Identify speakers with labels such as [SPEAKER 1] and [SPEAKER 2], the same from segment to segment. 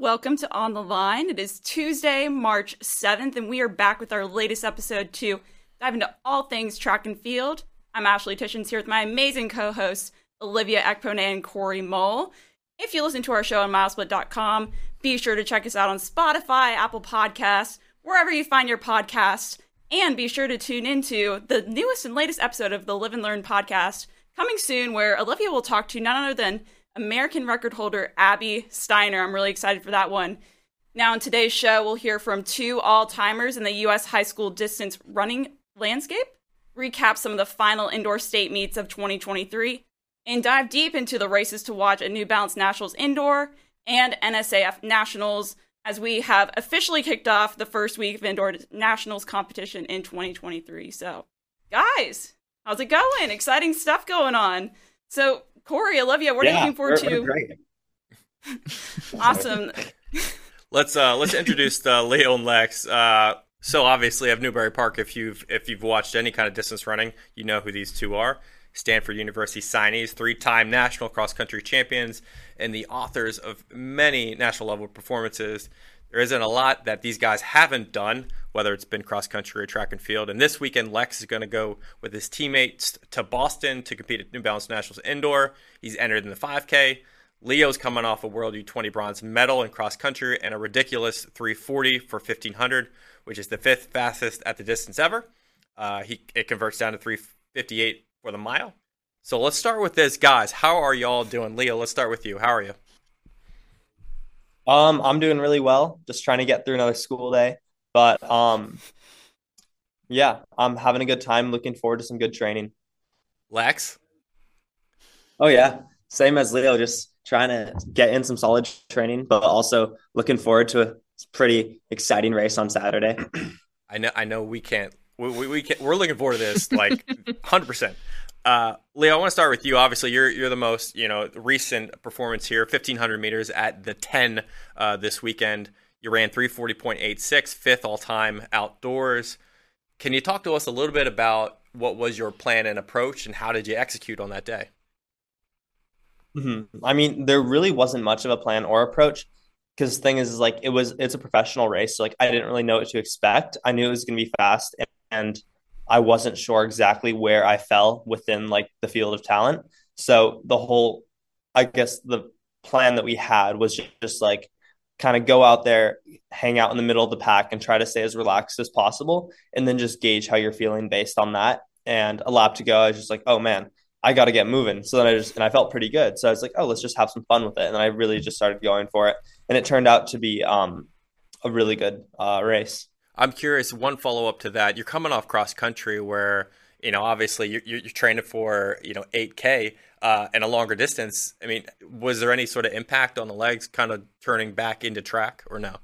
[SPEAKER 1] Welcome to On the Line. It is Tuesday, March 7th, and we are back with our latest episode to dive into all things track and field. I'm Ashley Tishins here with my amazing co hosts, Olivia Ekpone and Corey Mull. If you listen to our show on milesplit.com, be sure to check us out on Spotify, Apple Podcasts, wherever you find your podcasts, and be sure to tune into the newest and latest episode of the Live and Learn podcast coming soon, where Olivia will talk to none other than American record holder Abby Steiner. I'm really excited for that one. Now, in today's show, we'll hear from two all timers in the U.S. high school distance running landscape, recap some of the final indoor state meets of 2023, and dive deep into the races to watch at New Balance Nationals Indoor and NSAF Nationals as we have officially kicked off the first week of Indoor Nationals competition in 2023. So, guys, how's it going? Exciting stuff going on. So, Corey, Olivia, what yeah, are you looking forward we're, to? We're awesome.
[SPEAKER 2] let's uh let's introduce uh, Leo and Lex. Uh, so obviously, of Newbury Park, if you've if you've watched any kind of distance running, you know who these two are. Stanford University signees, three-time national cross-country champions, and the authors of many national level performances. There isn't a lot that these guys haven't done, whether it's been cross country or track and field. And this weekend, Lex is going to go with his teammates to Boston to compete at New Balance Nationals Indoor. He's entered in the 5K. Leo's coming off a World U20 bronze medal in cross country and a ridiculous 340 for 1500, which is the fifth fastest at the distance ever. Uh, he it converts down to 358 for the mile. So let's start with this, guys. How are y'all doing, Leo? Let's start with you. How are you?
[SPEAKER 3] Um, I'm doing really well. Just trying to get through another school day. But um, yeah, I'm having a good time. Looking forward to some good training.
[SPEAKER 2] Lex.
[SPEAKER 3] Oh yeah, same as Leo. Just trying to get in some solid training, but also looking forward to a pretty exciting race on Saturday.
[SPEAKER 2] I know. I know. We can't. We we, we can't, we're looking forward to this like hundred percent. Uh, Leo, I want to start with you. Obviously, you're you're the most you know recent performance here. 1500 meters at the 10 uh, this weekend. You ran 340.86, fifth all time outdoors. Can you talk to us a little bit about what was your plan and approach, and how did you execute on that day?
[SPEAKER 3] Mm-hmm. I mean, there really wasn't much of a plan or approach because the thing is, is, like it was it's a professional race, so like I didn't really know what to expect. I knew it was going to be fast, and, and I wasn't sure exactly where I fell within like the field of talent. So the whole, I guess the plan that we had was just, just like kind of go out there, hang out in the middle of the pack, and try to stay as relaxed as possible, and then just gauge how you're feeling based on that. And a lap to go, I was just like, oh man, I got to get moving. So then I just and I felt pretty good. So I was like, oh, let's just have some fun with it. And I really just started going for it, and it turned out to be um, a really good uh, race.
[SPEAKER 2] I'm curious. One follow up to that: you're coming off cross country where you know obviously you're, you're training for you know 8K uh, and a longer distance. I mean, was there any sort of impact on the legs, kind of turning back into track, or no?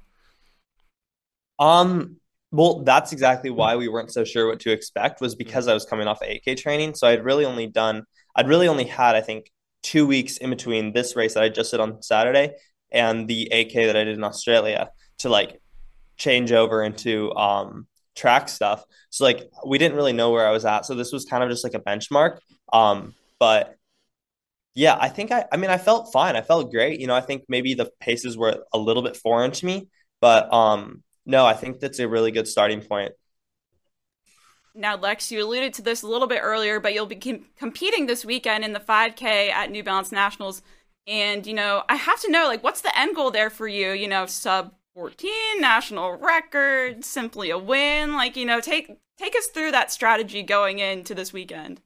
[SPEAKER 3] Um. Well, that's exactly why we weren't so sure what to expect. Was because I was coming off 8K training, so I'd really only done. I'd really only had, I think, two weeks in between this race that I just did on Saturday and the 8K that I did in Australia to like change over into um track stuff. So like we didn't really know where I was at. So this was kind of just like a benchmark. Um, but yeah, I think I I mean I felt fine. I felt great. You know, I think maybe the paces were a little bit foreign to me, but um no, I think that's a really good starting point.
[SPEAKER 1] Now, Lex, you alluded to this a little bit earlier, but you'll be com- competing this weekend in the 5K at New Balance Nationals. And, you know, I have to know, like, what's the end goal there for you? You know, sub 14 national record simply a win like you know take take us through that strategy going into this weekend.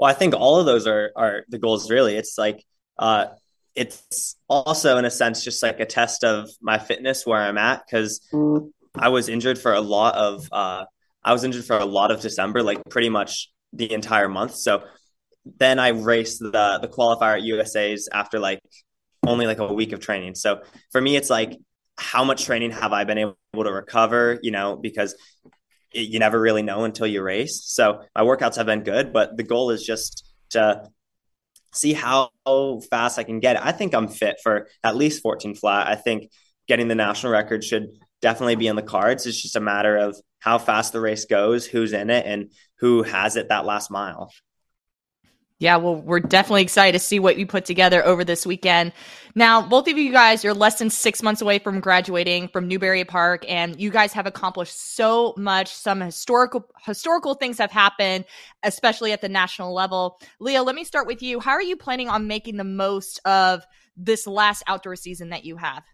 [SPEAKER 4] Well, I think all of those are are the goals. Really, it's like uh, it's also in a sense just like a test of my fitness where I'm at because I was injured for a lot of uh, I was injured for a lot of December, like pretty much the entire month. So then I raced the the qualifier at USA's after like only like a week of training. So for me, it's like how much training have I been able to recover? You know, because it, you never really know until you race. So my workouts have been good, but the goal is just to see how fast I can get. I think I'm fit for at least 14 flat. I think getting the national record should definitely be in the cards. It's just a matter of how fast the race goes, who's in it, and who has it that last mile.
[SPEAKER 5] Yeah, well, we're definitely excited to see what you put together over this weekend. Now, both of you guys, you're less than six months away from graduating from Newbury Park, and you guys have accomplished so much. Some historical historical things have happened, especially at the national level. Leo, let me start with you. How are you planning on making the most of this last outdoor season that you have?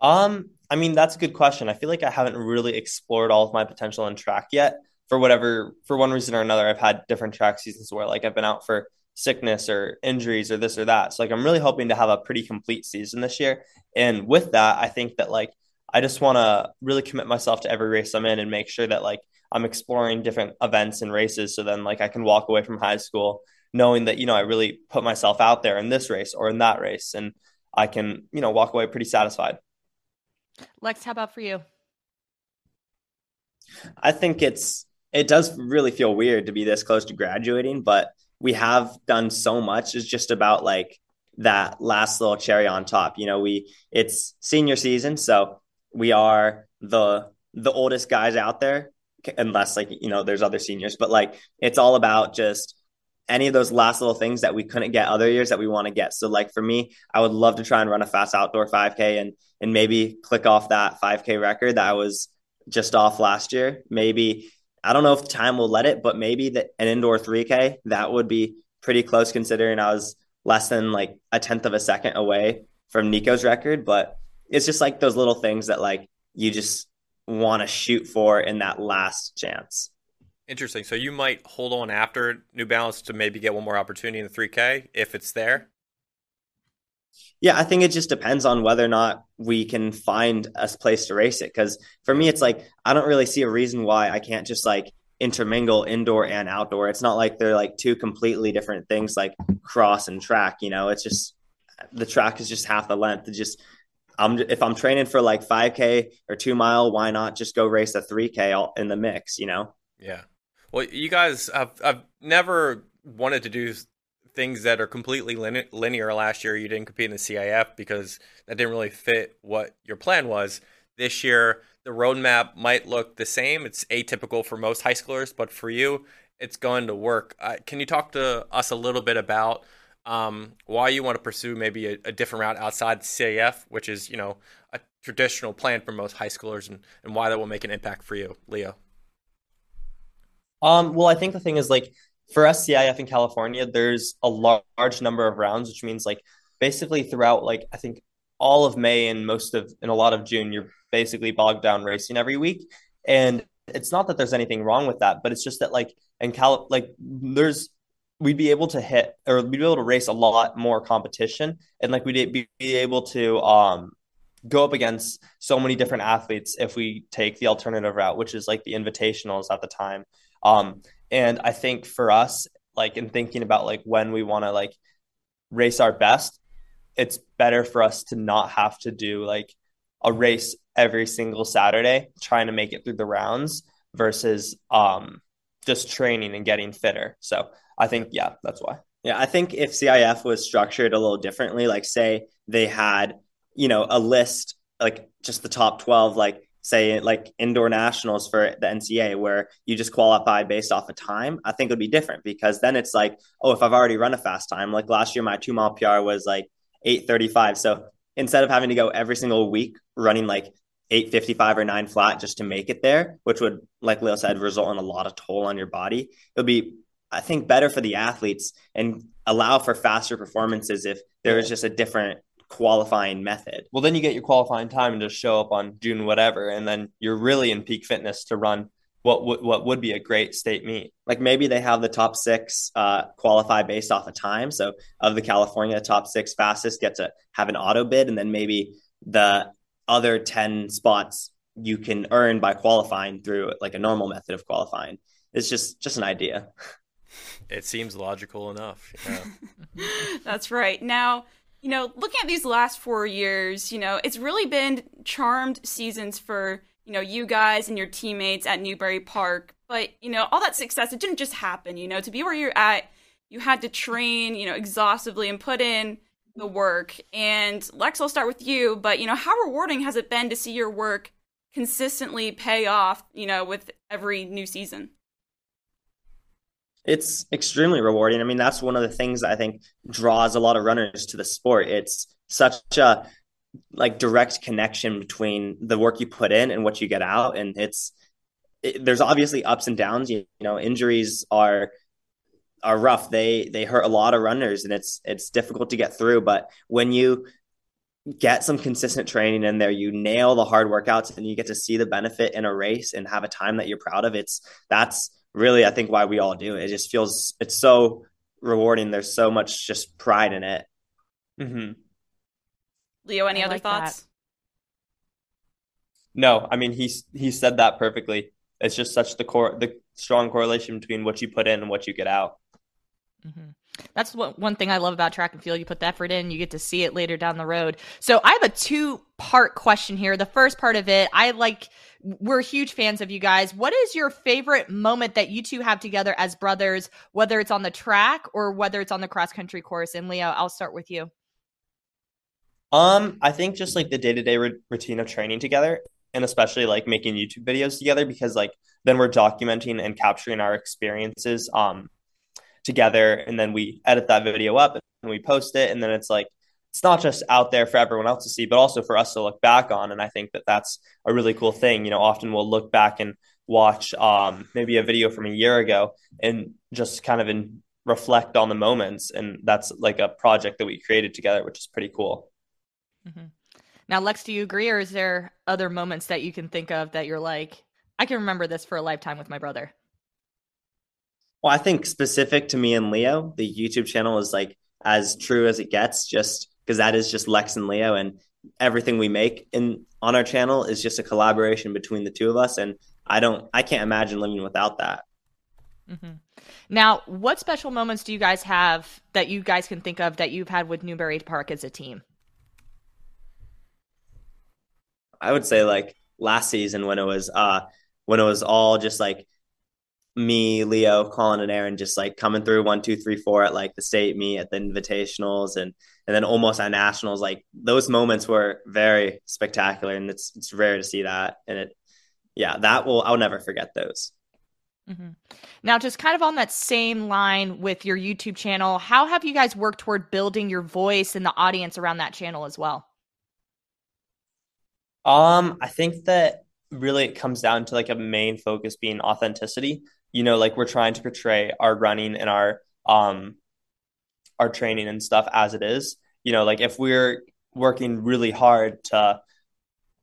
[SPEAKER 4] Um, I mean, that's a good question. I feel like I haven't really explored all of my potential in track yet for whatever for one reason or another i've had different track seasons where like i've been out for sickness or injuries or this or that. So like i'm really hoping to have a pretty complete season this year. And with that i think that like i just want to really commit myself to every race i'm in and make sure that like i'm exploring different events and races so then like i can walk away from high school knowing that you know i really put myself out there in this race or in that race and i can you know walk away pretty satisfied.
[SPEAKER 5] Lex how about for you?
[SPEAKER 4] I think it's it does really feel weird to be this close to graduating, but we have done so much. It's just about like that last little cherry on top. You know, we it's senior season, so we are the the oldest guys out there, unless like you know there's other seniors. But like it's all about just any of those last little things that we couldn't get other years that we want to get. So like for me, I would love to try and run a fast outdoor 5K and and maybe click off that 5K record that I was just off last year. Maybe I don't know if time will let it, but maybe an indoor 3K, that would be pretty close considering I was less than like a tenth of a second away from Nico's record. But it's just like those little things that like you just want to shoot for in that last chance.
[SPEAKER 2] Interesting. So you might hold on after New Balance to maybe get one more opportunity in the 3K if it's there.
[SPEAKER 4] Yeah, I think it just depends on whether or not we can find a place to race it. Because for me, it's like I don't really see a reason why I can't just like intermingle indoor and outdoor. It's not like they're like two completely different things, like cross and track. You know, it's just the track is just half the length. It just I'm if I'm training for like 5K or two mile, why not just go race a 3K in the mix? You know?
[SPEAKER 2] Yeah. Well, you guys, I've I've never wanted to do things that are completely linear last year. You didn't compete in the CIF because that didn't really fit what your plan was. This year, the roadmap might look the same. It's atypical for most high schoolers, but for you, it's going to work. Uh, can you talk to us a little bit about um, why you want to pursue maybe a, a, different route outside CIF, which is you know a traditional plan for most high schoolers, and, and why that will make an impact for you, Leo?
[SPEAKER 4] Um, well, I think the thing is like for us CIF in California, there's a large number of rounds, which means like basically throughout like I think all of May and most of and a lot of June, you're basically bogged down racing every week. And it's not that there's anything wrong with that, but it's just that like in Cal like there's we'd be able to hit or we'd be able to race a lot more competition and like we'd be able to um go up against so many different athletes if we take the alternative route, which is like the invitationals at the time. Um, and I think for us, like in thinking about like when we want to like race our best, it's better for us to not have to do like a race every single Saturday trying to make it through the rounds versus um just training and getting fitter. So I think yeah, that's why. Yeah, I think if CIF was structured a little differently, like say they had, you know, a list like just the top 12 like say like indoor nationals for the NCA where you just qualify based off of time, I think it would be different because then it's like, oh, if I've already run a fast time, like last year my two mile PR was like 835. So instead of having to go every single week running like 855 or 9 flat just to make it there, which would, like Leo said, result in a lot of toll on your body, it would be, I think, better for the athletes and allow for faster performances if there is just a different
[SPEAKER 3] qualifying method. Well, then you get your qualifying time and just show up on June whatever, and then you're really in peak fitness to run what would what would be a great state meet. Like maybe they have the top six uh, qualify based off of time. So of the California top six fastest get to have an auto bid, and then maybe the other ten spots you can earn by qualifying through like a normal method of qualifying. It's just just an idea.
[SPEAKER 2] It seems logical enough.
[SPEAKER 1] Yeah. That's right. Now, you know, looking at these last four years, you know, it's really been charmed seasons for you know, you guys and your teammates at Newbury Park. But, you know, all that success, it didn't just happen, you know, to be where you're at, you had to train, you know, exhaustively and put in the work. And Lex, I'll start with you, but, you know, how rewarding has it been to see your work consistently pay off, you know, with every new season?
[SPEAKER 3] It's extremely rewarding. I mean, that's one of the things I think draws a lot of runners to the sport. It's such a like direct connection between the work you put in and what you get out and it's it, there's obviously ups and downs you, you, know injuries are are rough they they hurt a lot of runners and it's it's difficult to get through but when you get some consistent training in there you nail the hard workouts and you get to see the benefit in a race and have a time that you're proud of it's that's really i think why we all do it it just feels it's so rewarding there's so much just pride in it
[SPEAKER 1] mm-hmm. Leo, any I other like thoughts? That.
[SPEAKER 3] No, I mean he's he said that perfectly. It's just such the core the strong correlation between what you put in and what you get out.
[SPEAKER 5] Mm-hmm. That's what one thing I love about track and field. You put the effort in, you get to see it later down the road. So I have a two part question here. The first part of it, I like we're huge fans of you guys. What is your favorite moment that you two have together as brothers, whether it's on the track or whether it's on the cross country course? And Leo, I'll start with you.
[SPEAKER 3] Um, I think just like the day to day routine of training together, and especially like making YouTube videos together, because like then we're documenting and capturing our experiences um together, and then we edit that video up and we post it, and then it's like it's not just out there for everyone else to see, but also for us to look back on. And I think that that's a really cool thing. You know, often we'll look back and watch um, maybe a video from a year ago and just kind of in, reflect on the moments. And that's like a project that we created together, which is pretty cool.
[SPEAKER 5] Mm-hmm. Now, Lex, do you agree, or is there other moments that you can think of that you're like, I can remember this for a lifetime with my brother?
[SPEAKER 3] Well, I think specific to me and Leo, the YouTube channel is like as true as it gets, just because that is just Lex and Leo, and everything we make in on our channel is just a collaboration between the two of us. And I don't, I can't imagine living without that.
[SPEAKER 5] Mm-hmm. Now, what special moments do you guys have that you guys can think of that you've had with Newbury Park as a team?
[SPEAKER 3] I would say like last season when it was uh when it was all just like me, Leo, Colin, and Aaron just like coming through one, two, three, four at like the state meet at the invitationals and and then almost at nationals. Like those moments were very spectacular and it's it's rare to see that. And it yeah, that will I'll never forget those.
[SPEAKER 5] Mm-hmm. Now, just kind of on that same line with your YouTube channel, how have you guys worked toward building your voice and the audience around that channel as well?
[SPEAKER 3] Um, I think that really it comes down to like a main focus being authenticity. You know, like we're trying to portray our running and our um our training and stuff as it is. You know, like if we're working really hard to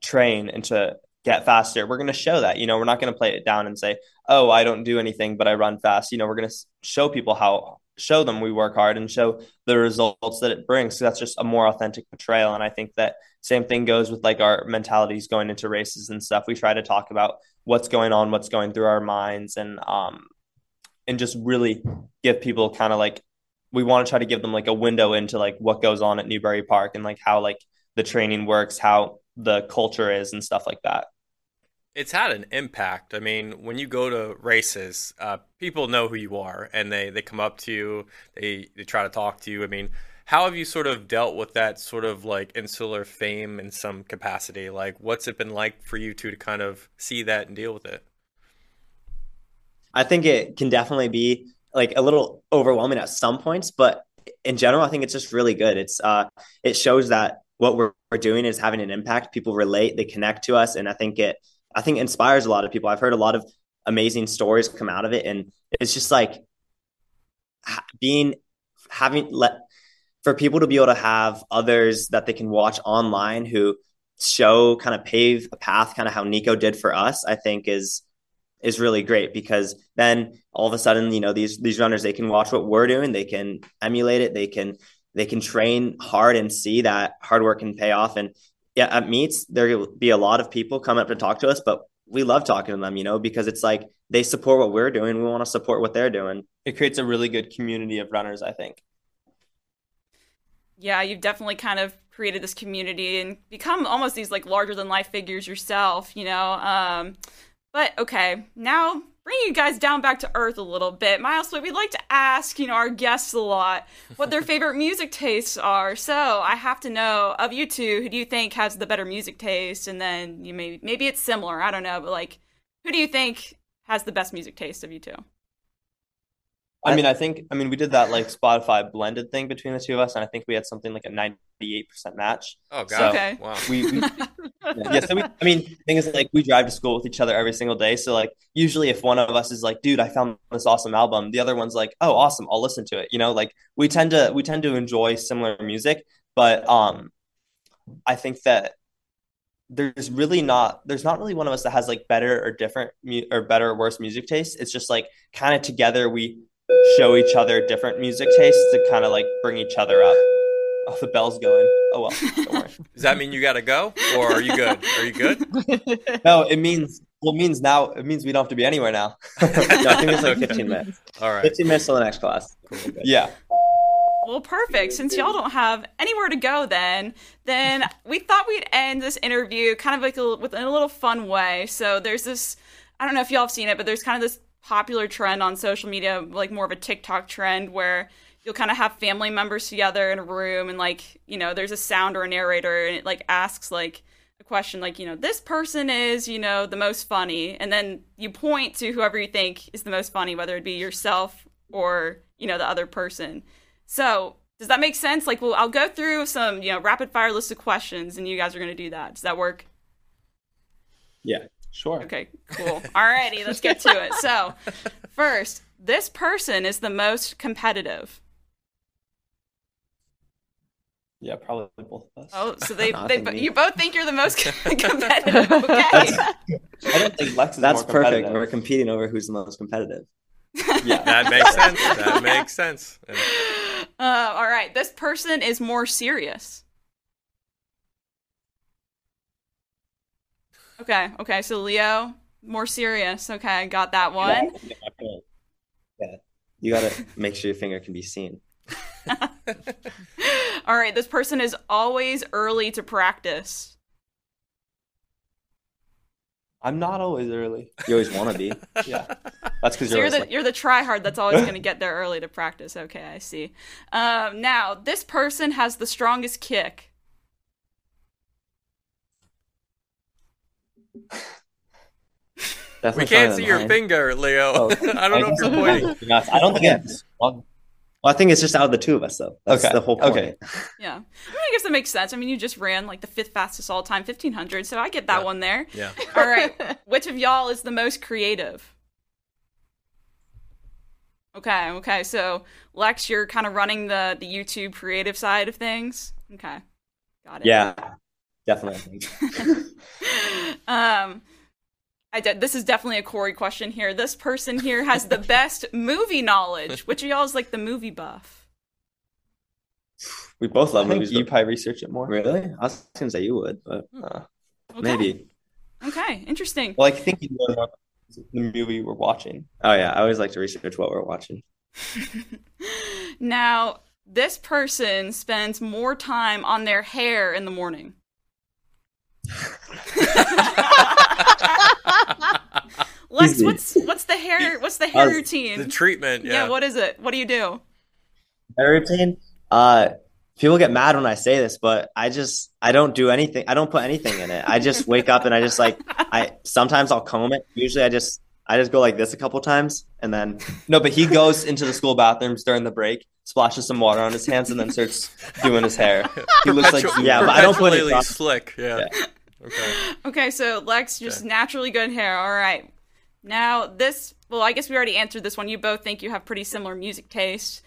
[SPEAKER 3] train and to get faster, we're going to show that. You know, we're not going to play it down and say, "Oh, I don't do anything, but I run fast." You know, we're going to show people how show them we work hard and show the results that it brings. So that's just a more authentic portrayal. And I think that same thing goes with like our mentalities going into races and stuff. We try to talk about what's going on, what's going through our minds, and um, and just really give people kind of like we want to try to give them like a window into like what goes on at Newbury Park and like how like the training works, how the culture is, and stuff like that
[SPEAKER 2] it's had an impact. I mean, when you go to races, uh, people know who you are, and they, they come up to you, they they try to talk to you. I mean, how have you sort of dealt with that sort of like insular fame in some capacity? Like, what's it been like for you two to kind of see that and deal with it?
[SPEAKER 3] I think it can definitely be like a little overwhelming at some points, but in general, I think it's just really good. It's uh, it shows that what we're, we're doing is having an impact. People relate, they connect to us, and I think it I think inspires a lot of people. I've heard a lot of amazing stories come out of it, and it's just like being having let for people to be able to have others that they can watch online who show kind of pave a path kind of how Nico did for us, I think is is really great because then all of a sudden, you know, these these runners they can watch what we're doing, they can emulate it, they can they can train hard and see that hard work can pay off. And yeah, at meets there will be a lot of people come up to talk to us, but we love talking to them, you know, because it's like they support what we're doing. We want to support what they're doing. It creates a really good community of runners, I think.
[SPEAKER 1] Yeah, you've definitely kind of created this community and become almost these like larger than life figures yourself, you know. Um, but okay, now bring you guys down back to earth a little bit. Miles, we'd like to ask, you know, our guests a lot what their favorite music tastes are. So I have to know of you two, who do you think has the better music taste? And then you may maybe it's similar, I don't know, but like, who do you think has the best music taste of you two?
[SPEAKER 3] I mean, I think I mean we did that like Spotify blended thing between the two of us, and I think we had something like a ninety-eight percent match.
[SPEAKER 2] Oh god!
[SPEAKER 3] So
[SPEAKER 1] Okay.
[SPEAKER 2] Wow.
[SPEAKER 3] we, we yeah, so we, I mean, the thing is, like, we drive to school with each other every single day. So, like, usually if one of us is like, dude, I found this awesome album, the other one's like, oh, awesome, I'll listen to it. You know, like, we tend to, we tend to enjoy similar music, but, um, I think that there's really not, there's not really one of us that has like better or different mu- or better or worse music taste. It's just like kind of together we show each other different music tastes to kind of like bring each other up. Oh, the bell's going. Oh, well, don't worry.
[SPEAKER 2] Does that mean you got to go, or are you good? Are you good?
[SPEAKER 3] No, it means well, it means now it means we don't have to be anywhere now. no, I think it's like
[SPEAKER 2] Okay.
[SPEAKER 3] 15 minutes.
[SPEAKER 2] All right.
[SPEAKER 3] 15 minutes till the next class. Yeah.
[SPEAKER 1] Well, perfect. Since y'all don't have anywhere to go, then then we thought we'd end this interview kind of like a, with in a little fun way. So there's this. I don't know if y'all have seen it, but there's kind of this popular trend on social media, like more of a TikTok trend, where you'll kind of have family members together in a room, and like you know, there's a sound or a narrator, and it like asks like a question, like you know, this person is you know the most funny, and then you point to whoever you think is the most funny, whether it be yourself or you know the other person. So, does that make sense? Like, well, I'll go through some, you know, rapid fire list of questions, and you guys are going to do that. Does that work?
[SPEAKER 3] Yeah. Sure.
[SPEAKER 1] Okay, cool. Alrighty, let's get to it. So, first, this person is the most competitive.
[SPEAKER 3] Yeah, probably both of us.
[SPEAKER 1] Oh, so they,
[SPEAKER 3] no,
[SPEAKER 1] they
[SPEAKER 3] think
[SPEAKER 1] you both think you're the most competitive. Okay.
[SPEAKER 3] I don't think Lex is
[SPEAKER 4] That's
[SPEAKER 3] more
[SPEAKER 4] perfect.
[SPEAKER 3] competitive.
[SPEAKER 4] We're competing over who's the most competitive.
[SPEAKER 3] Yeah.
[SPEAKER 2] That makes sense. That makes sense. Yeah.
[SPEAKER 1] Uh, all right, this person is more serious. Okay, okay, so Leo, more serious. Okay, got that one.
[SPEAKER 4] Yeah. You gotta make sure your finger can be seen.
[SPEAKER 1] All right, this person is always early to practice.
[SPEAKER 3] I'm not always early.
[SPEAKER 4] You always want to be.
[SPEAKER 3] Yeah. That's because
[SPEAKER 1] So
[SPEAKER 3] you're,
[SPEAKER 1] you're the
[SPEAKER 3] like,
[SPEAKER 1] you're the tryhard that's always going to get there early to practice. Okay, I see. Um, now this person has the strongest kick.
[SPEAKER 2] We can't see your finger, Leo.
[SPEAKER 3] Oh,
[SPEAKER 2] I don't know if you're pointing.
[SPEAKER 3] I don't think
[SPEAKER 4] Yeah.
[SPEAKER 3] it's
[SPEAKER 4] Well, I think it's just out of the two of us, though. That's
[SPEAKER 3] Okay,
[SPEAKER 4] the whole point.
[SPEAKER 3] okay.
[SPEAKER 1] Yeah, I, mean, I guess that makes sense. I mean, you just ran like the fifth fastest all time, fifteen hundred. So I get that
[SPEAKER 2] Yeah.
[SPEAKER 1] one there.
[SPEAKER 2] Yeah.
[SPEAKER 1] All right, which of y'all is the most creative? Okay, okay. So Lex, you're kind of running the the YouTube creative side of things. Okay, got it.
[SPEAKER 4] Yeah, definitely.
[SPEAKER 1] Um, I did. This is definitely a Corey question here. This person here has the best movie knowledge. Which of y'all is like the movie buff?
[SPEAKER 4] We both love
[SPEAKER 3] think
[SPEAKER 4] movies.
[SPEAKER 3] you probably research it more.
[SPEAKER 4] Really? I was gonna say you would, but
[SPEAKER 3] Uh,
[SPEAKER 1] Okay.
[SPEAKER 4] maybe.
[SPEAKER 1] Okay, interesting.
[SPEAKER 3] well, I think you know about the movie we're watching.
[SPEAKER 4] Oh yeah, I always like to research what we're watching.
[SPEAKER 1] now, this person spends more time on their hair in the morning. Lex, what's what's the hair? What's the hair
[SPEAKER 4] was-
[SPEAKER 1] routine?
[SPEAKER 2] The treatment.
[SPEAKER 1] yeah.
[SPEAKER 2] Yeah.
[SPEAKER 1] what is it? What do you do?
[SPEAKER 4] My routine. Uh, people get mad when I say this, but I just I don't do anything. I don't put anything in it. I just wake up and I just like I sometimes I'll comb it. Usually I just I just go like this a couple times and then
[SPEAKER 3] No, but he goes into the school bathrooms during the break, splashes some water on his hands, and then starts doing his hair. He looks like
[SPEAKER 4] Yeah, but I don't put it
[SPEAKER 2] perpetually
[SPEAKER 4] on-
[SPEAKER 2] slick. Yeah. Okay.
[SPEAKER 1] Okay, so Lex just
[SPEAKER 2] Okay.
[SPEAKER 1] naturally good hair. All right. Now this, well, I guess we already answered this one. You both think you have pretty similar music taste.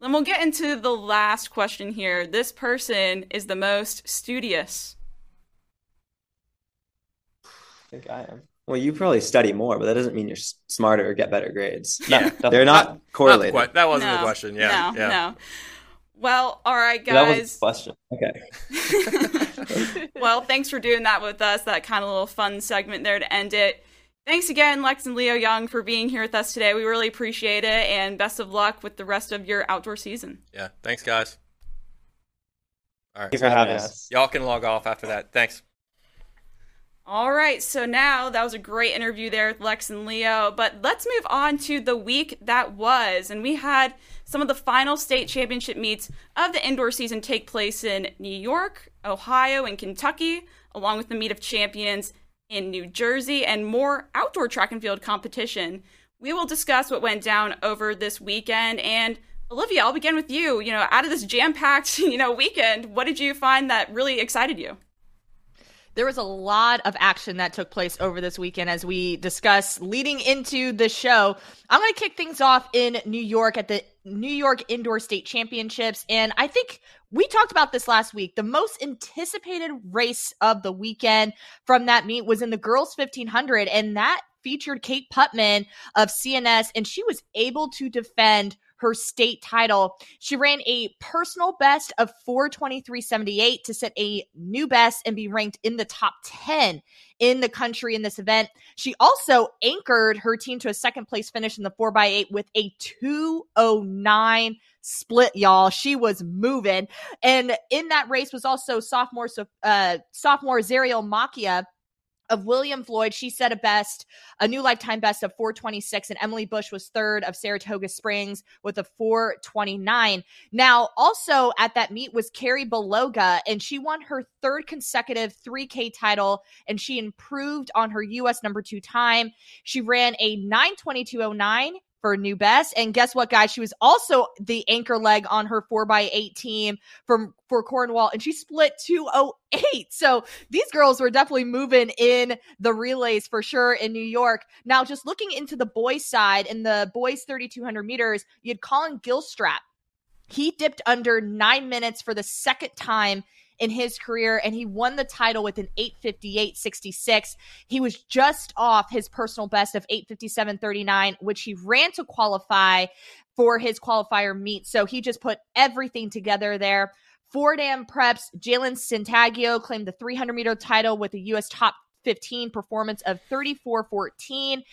[SPEAKER 1] Then we'll get into the last question here. This person is the most studious.
[SPEAKER 4] I think I am. Well, you probably study more, but that doesn't mean you're s- smarter or get better grades.
[SPEAKER 2] Yeah.
[SPEAKER 4] They're not
[SPEAKER 2] Not the
[SPEAKER 4] correlated.
[SPEAKER 2] que- that wasn't
[SPEAKER 1] no,
[SPEAKER 2] the question. Yeah.
[SPEAKER 1] No,
[SPEAKER 2] yeah.
[SPEAKER 1] no. Well, all right, guys.
[SPEAKER 4] That was
[SPEAKER 1] guys.
[SPEAKER 4] question. Okay.
[SPEAKER 1] well, thanks for doing that with us. That kind of little fun segment there to end it. Thanks again, Lex and Leo Young, for being here with us today. We really appreciate it, and best of luck with the rest of your outdoor season.
[SPEAKER 2] Yeah. Thanks, guys. All right,
[SPEAKER 3] Thanks
[SPEAKER 2] right.
[SPEAKER 3] for having us.
[SPEAKER 2] Y'all can log off after that. Thanks.
[SPEAKER 1] All right, so now that was a great interview there with Lex and Leo, but let's move on to the week that was. And we had some of the final state championship meets of the indoor season take place in New York, Ohio, and Kentucky, along with the meet of champions in New Jersey and more outdoor track and field competition. We will discuss what went down over this weekend and Olivia, I'll begin with you. You know, out of this jam-packed, you know, weekend, what did you find that really excited you?
[SPEAKER 5] There was a lot of action that took place over this weekend as we discuss leading into the show. I'm going to kick things off in New York at the New York Indoor State Championships. And I think we talked about this last week. The most anticipated race of the weekend from that meet was in the girls 1500, and that featured Kate Putman of CNS, and she was able to defend her state title. She ran a personal best of 423.78 to set a new best and be ranked in the top 10 in the country in this event. She also anchored her team to a second place finish in the 4x8 with a 209 split, y'all. She was moving. And in that race was also sophomore uh sophomore Zariel Macchia of William Floyd. She set a best, a new lifetime best of 426, and Emily Bush was third of Saratoga Springs with a 429. Now, also at that meet was Karrie Baloga, and she won her third consecutive 3K title, and she improved on her U.S. number two time. She ran a 92209 for new best. And guess what, guys? She was also the anchor leg on her 4x8 team from for Cornwall, and she split 208. So these girls were definitely moving in the relays for sure in New York. Now, just looking into the boys' side, in the boys' 3,200 meters, you had Colin Gilstrap. He dipped under nine minutes for the second time in his career and he won the title with an 858.66. He was just off his personal best of 857.39, which he ran to qualify for his qualifier meet. So he just put everything together there. Fordham Preps, Jalen Sintagio claimed the 300 meter title with a U.S. top 15 performance of 34.14.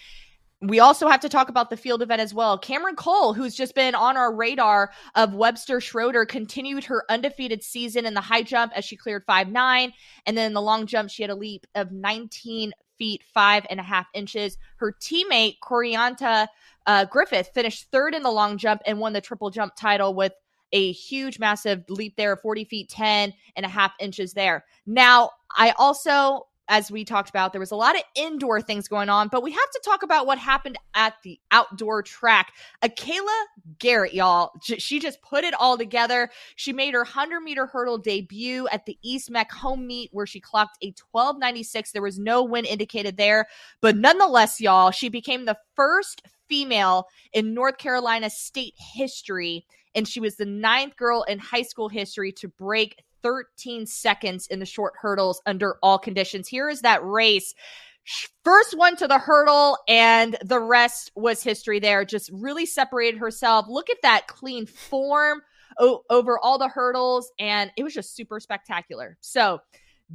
[SPEAKER 5] We also have to talk about the field event as well. Cameron Cole, who's just been on our radar of Webster Schroeder, continued her undefeated season in the high jump as she cleared five nine, and then in the long jump she had a leap of 19 feet five and a half inches. Her teammate Corianta uh, Griffith finished third in the long jump and won the triple jump title with a huge, massive leap there, 40 feet 10 and a half inches there. Now, I also as we talked about, there was a lot of indoor things going on, but we have to talk about what happened at the outdoor track. Akala Garrett, y'all, she just put it all together. She made her 100 meter hurdle debut at the East Meck home meet where she clocked a 1296. There was no win indicated there, but nonetheless, y'all, she became the first female in North Carolina state history, and she was the ninth girl in high school history to break 13 seconds in the short hurdles under all conditions. Here is that race. First one to the hurdle, and the rest was history there. Just really separated herself. Look at that clean form o- over all the hurdles, and it was just super spectacular. So,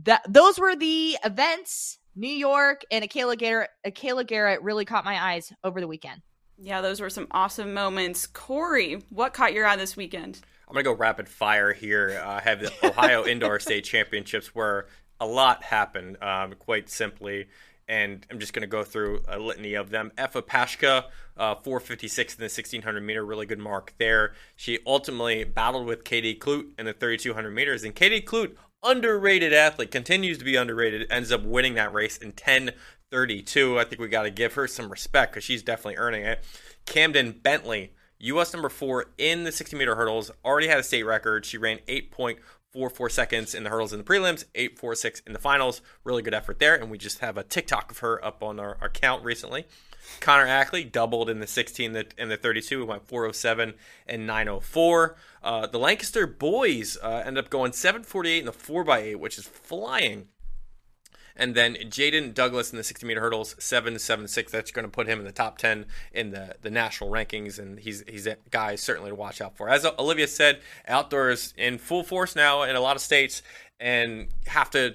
[SPEAKER 5] that those were the events. New York and Akala Garrett, Akala Garrett really caught my eyes over the weekend.
[SPEAKER 1] Yeah, those were some awesome moments. Corey, what caught your eye this weekend?
[SPEAKER 2] I'm gonna go rapid fire here. Uh, I have the Ohio Indoor State Championships where a lot happened, um, quite simply, and I'm just gonna go through a litany of them. Effa Pashka, uh, 456 in the 1600 meter, really good mark there. She ultimately battled with Katie Klute in the 3200 meters, and Katie Klute, underrated athlete, continues to be underrated, ends up winning that race in 10:32. I think we got to give her some respect because she's definitely earning it. Camden Bentley. U.S. number four in the 60 meter hurdles, already had a state record. She ran four four seconds in the hurdles in the prelims, eight four six in the finals. Really good effort there, and we just have a TikTok of her up on our, our account recently. Connor Ackley doubled in the 16 and the 32. We went 407 and 904. Uh, the Lancaster boys uh, end up going 748 in the 4x8, which is flying. And then Jaden Douglas in the 60 meter hurdles, 776. That's going to put him in the top 10 in the, the national rankings. And he's, he's a guy certainly to watch out for. As Olivia said, outdoors in full force now in a lot of states and have to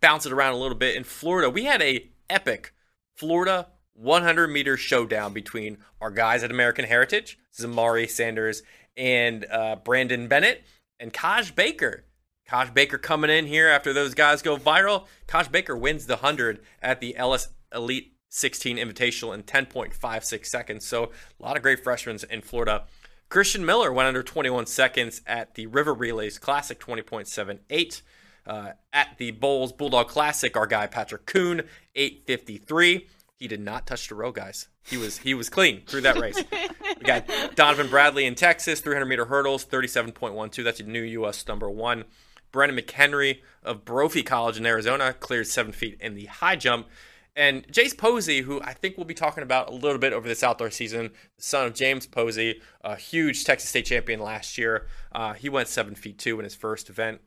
[SPEAKER 2] bounce it around a little bit. In Florida, we had a epic Florida 100 meter showdown between our guys at American Heritage, Zamari Sanders and uh, Brandon Bennett, and Kaj Baker. Kaj Baker coming in here after those guys go viral. Kaj Baker wins the 100 at the Ellis Elite 16 Invitational in 10.56 seconds. So a lot of great freshmen in Florida. Christian Miller went under 21 seconds at the River Relays Classic 20.78. Uh, at the Bolles Bulldog Classic, our guy Patrick Kuhn 853. He did not touch the row, guys. He was he was clean through that race. we got Donovan Bradley in Texas, 300 meter hurdles, 37.12. That's a new U.S. number one. Brennan McHenry of Brophy College in Arizona cleared seven feet in the high jump. And Jace Posey, who I think we'll be talking about a little bit over this outdoor season, the son of James Posey, a huge Texas State champion last year. Uh, he went seven feet two in his first event.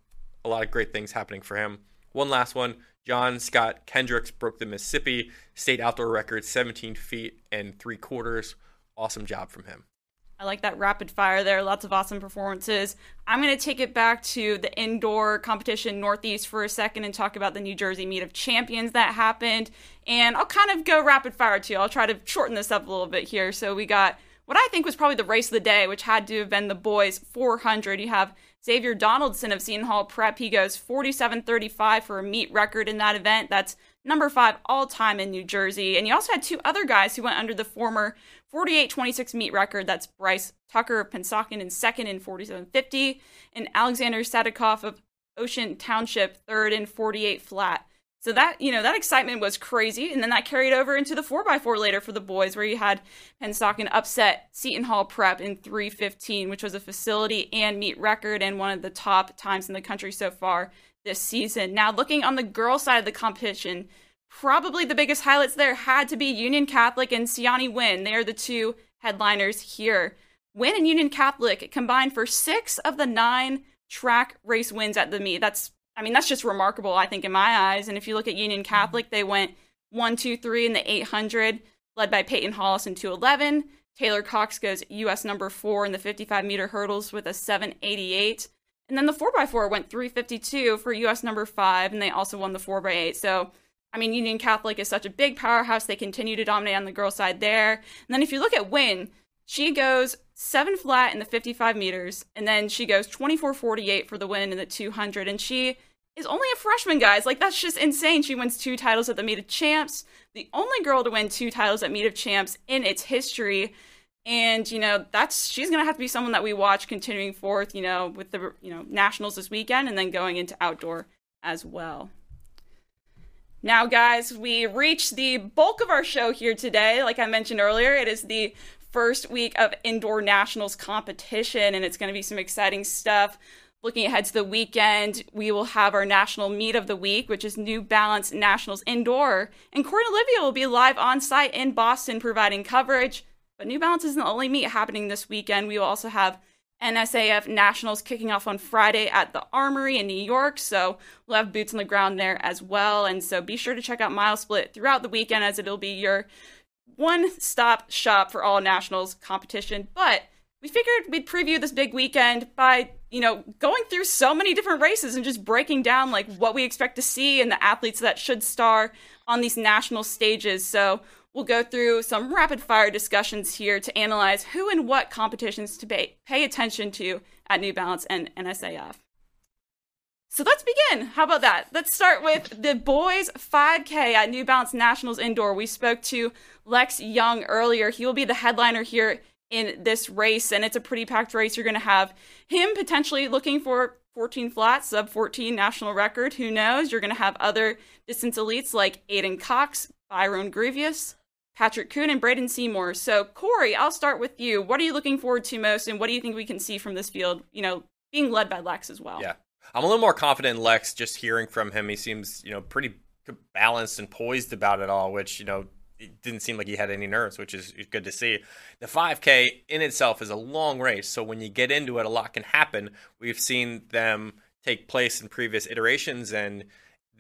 [SPEAKER 2] A lot of great things happening for him. One last one. John Scott Kendricks broke the Mississippi State outdoor record, 17 feet and three quarters. Awesome job from him.
[SPEAKER 1] I like that rapid fire there. Lots of awesome performances. I'm going to take it back to the indoor competition Northeast for a second and talk about the New Jersey Meet of Champions that happened. And I'll kind of go rapid fire too. I'll try to shorten this up a little bit here. So we got what I think was probably the race of the day, which had to have been the boys 400. You have Xavier Donaldson of Seton Hall Prep. He goes 47.35 for a meet record in that event. That's number five all time in New Jersey. And you also had two other guys who went under the former 48.26 meet record. That's Bryce Tucker of Pennsauken in second in 47.50, and Alexander Sadikov of Ocean Township third in 48 flat. So that, you know, that excitement was crazy. And then that carried over into the 4x4 later for the boys, where you had Pennsauken upset Seton Hall Prep in 315, which was a facility and meet record and one of the top times in the country so far this season. Now, looking on the girl side of the competition, probably the biggest highlights there had to be Union Catholic and Siani Wynn. They are the two headliners here. Wynn and Union Catholic combined for six of the nine track race wins at the meet. That's I mean, that's just remarkable, I think, in my eyes. And if you look at Union Catholic, they went one, two, three in the 800, led by Peyton Hollis in 211. Taylor Cox goes US number four in the 55 meter hurdles with a 788. And then the 4x4 went 352 for US number five, and they also won the 4x8. So, I mean, Union Catholic is such a big powerhouse. They continue to dominate on the girls' side there. And then if you look at Wynn, she goes seven flat in the 55 meters, and then she goes 24.48 for the win in the 200. And she is only a freshman, guys. Like, that's just insane. She wins two titles at the Meet of Champs, the only girl to win two titles at Meet of Champs in its history. And, you know, that's she's going to have to be someone that we watch continuing forth, you know, with the, you know, nationals this weekend and then going into outdoor as well. Now, guys, we reach the bulk of our show here today. Like I mentioned earlier, it is the first week of indoor nationals competition, and it's going to be some exciting stuff. Looking ahead to the weekend, we will have our national meet of the week, which is New Balance Nationals Indoor. And and Olivia will be live on site in Boston providing coverage. But New Balance isn't the only meet happening this weekend. We will also have NSAF Nationals kicking off on Friday at the Armory in New York. So we'll have boots on the ground there as well. And so be sure to check out Mile Split throughout the weekend as it'll be your one stop shop for all nationals competition. But we figured we'd preview this big weekend by, you know, going through so many different races and just breaking down like what we expect to see and the athletes that should star on these national stages. So we'll go through some rapid fire discussions here to analyze who and what competitions to pay, pay attention to at New Balance and NSAF. So let's begin. How about that? Let's start with the boys 5K at New Balance Nationals Indoor. We spoke to Lex Young earlier. He will be the headliner here in this race, and it's a pretty packed race. You're going to have him potentially looking for 14 flat, sub 14 national record. Who knows? You're going to have other distance elites like Aiden Cox, Byron Grievous, Patrick Kuhn, and Braden Seymour. So, Corey, I'll start with you. What are you looking forward to most, and what do you think we can see from this field, you know, being led by Lex as well?
[SPEAKER 2] Yeah. I'm a little more confident in Lex just hearing from him. He seems, you know, pretty balanced and poised about it all, which, you know, it didn't seem like he had any nerves, which is good to see. The 5K in itself is a long race, so when you get into it, a lot can happen. We've seen them take place in previous iterations, and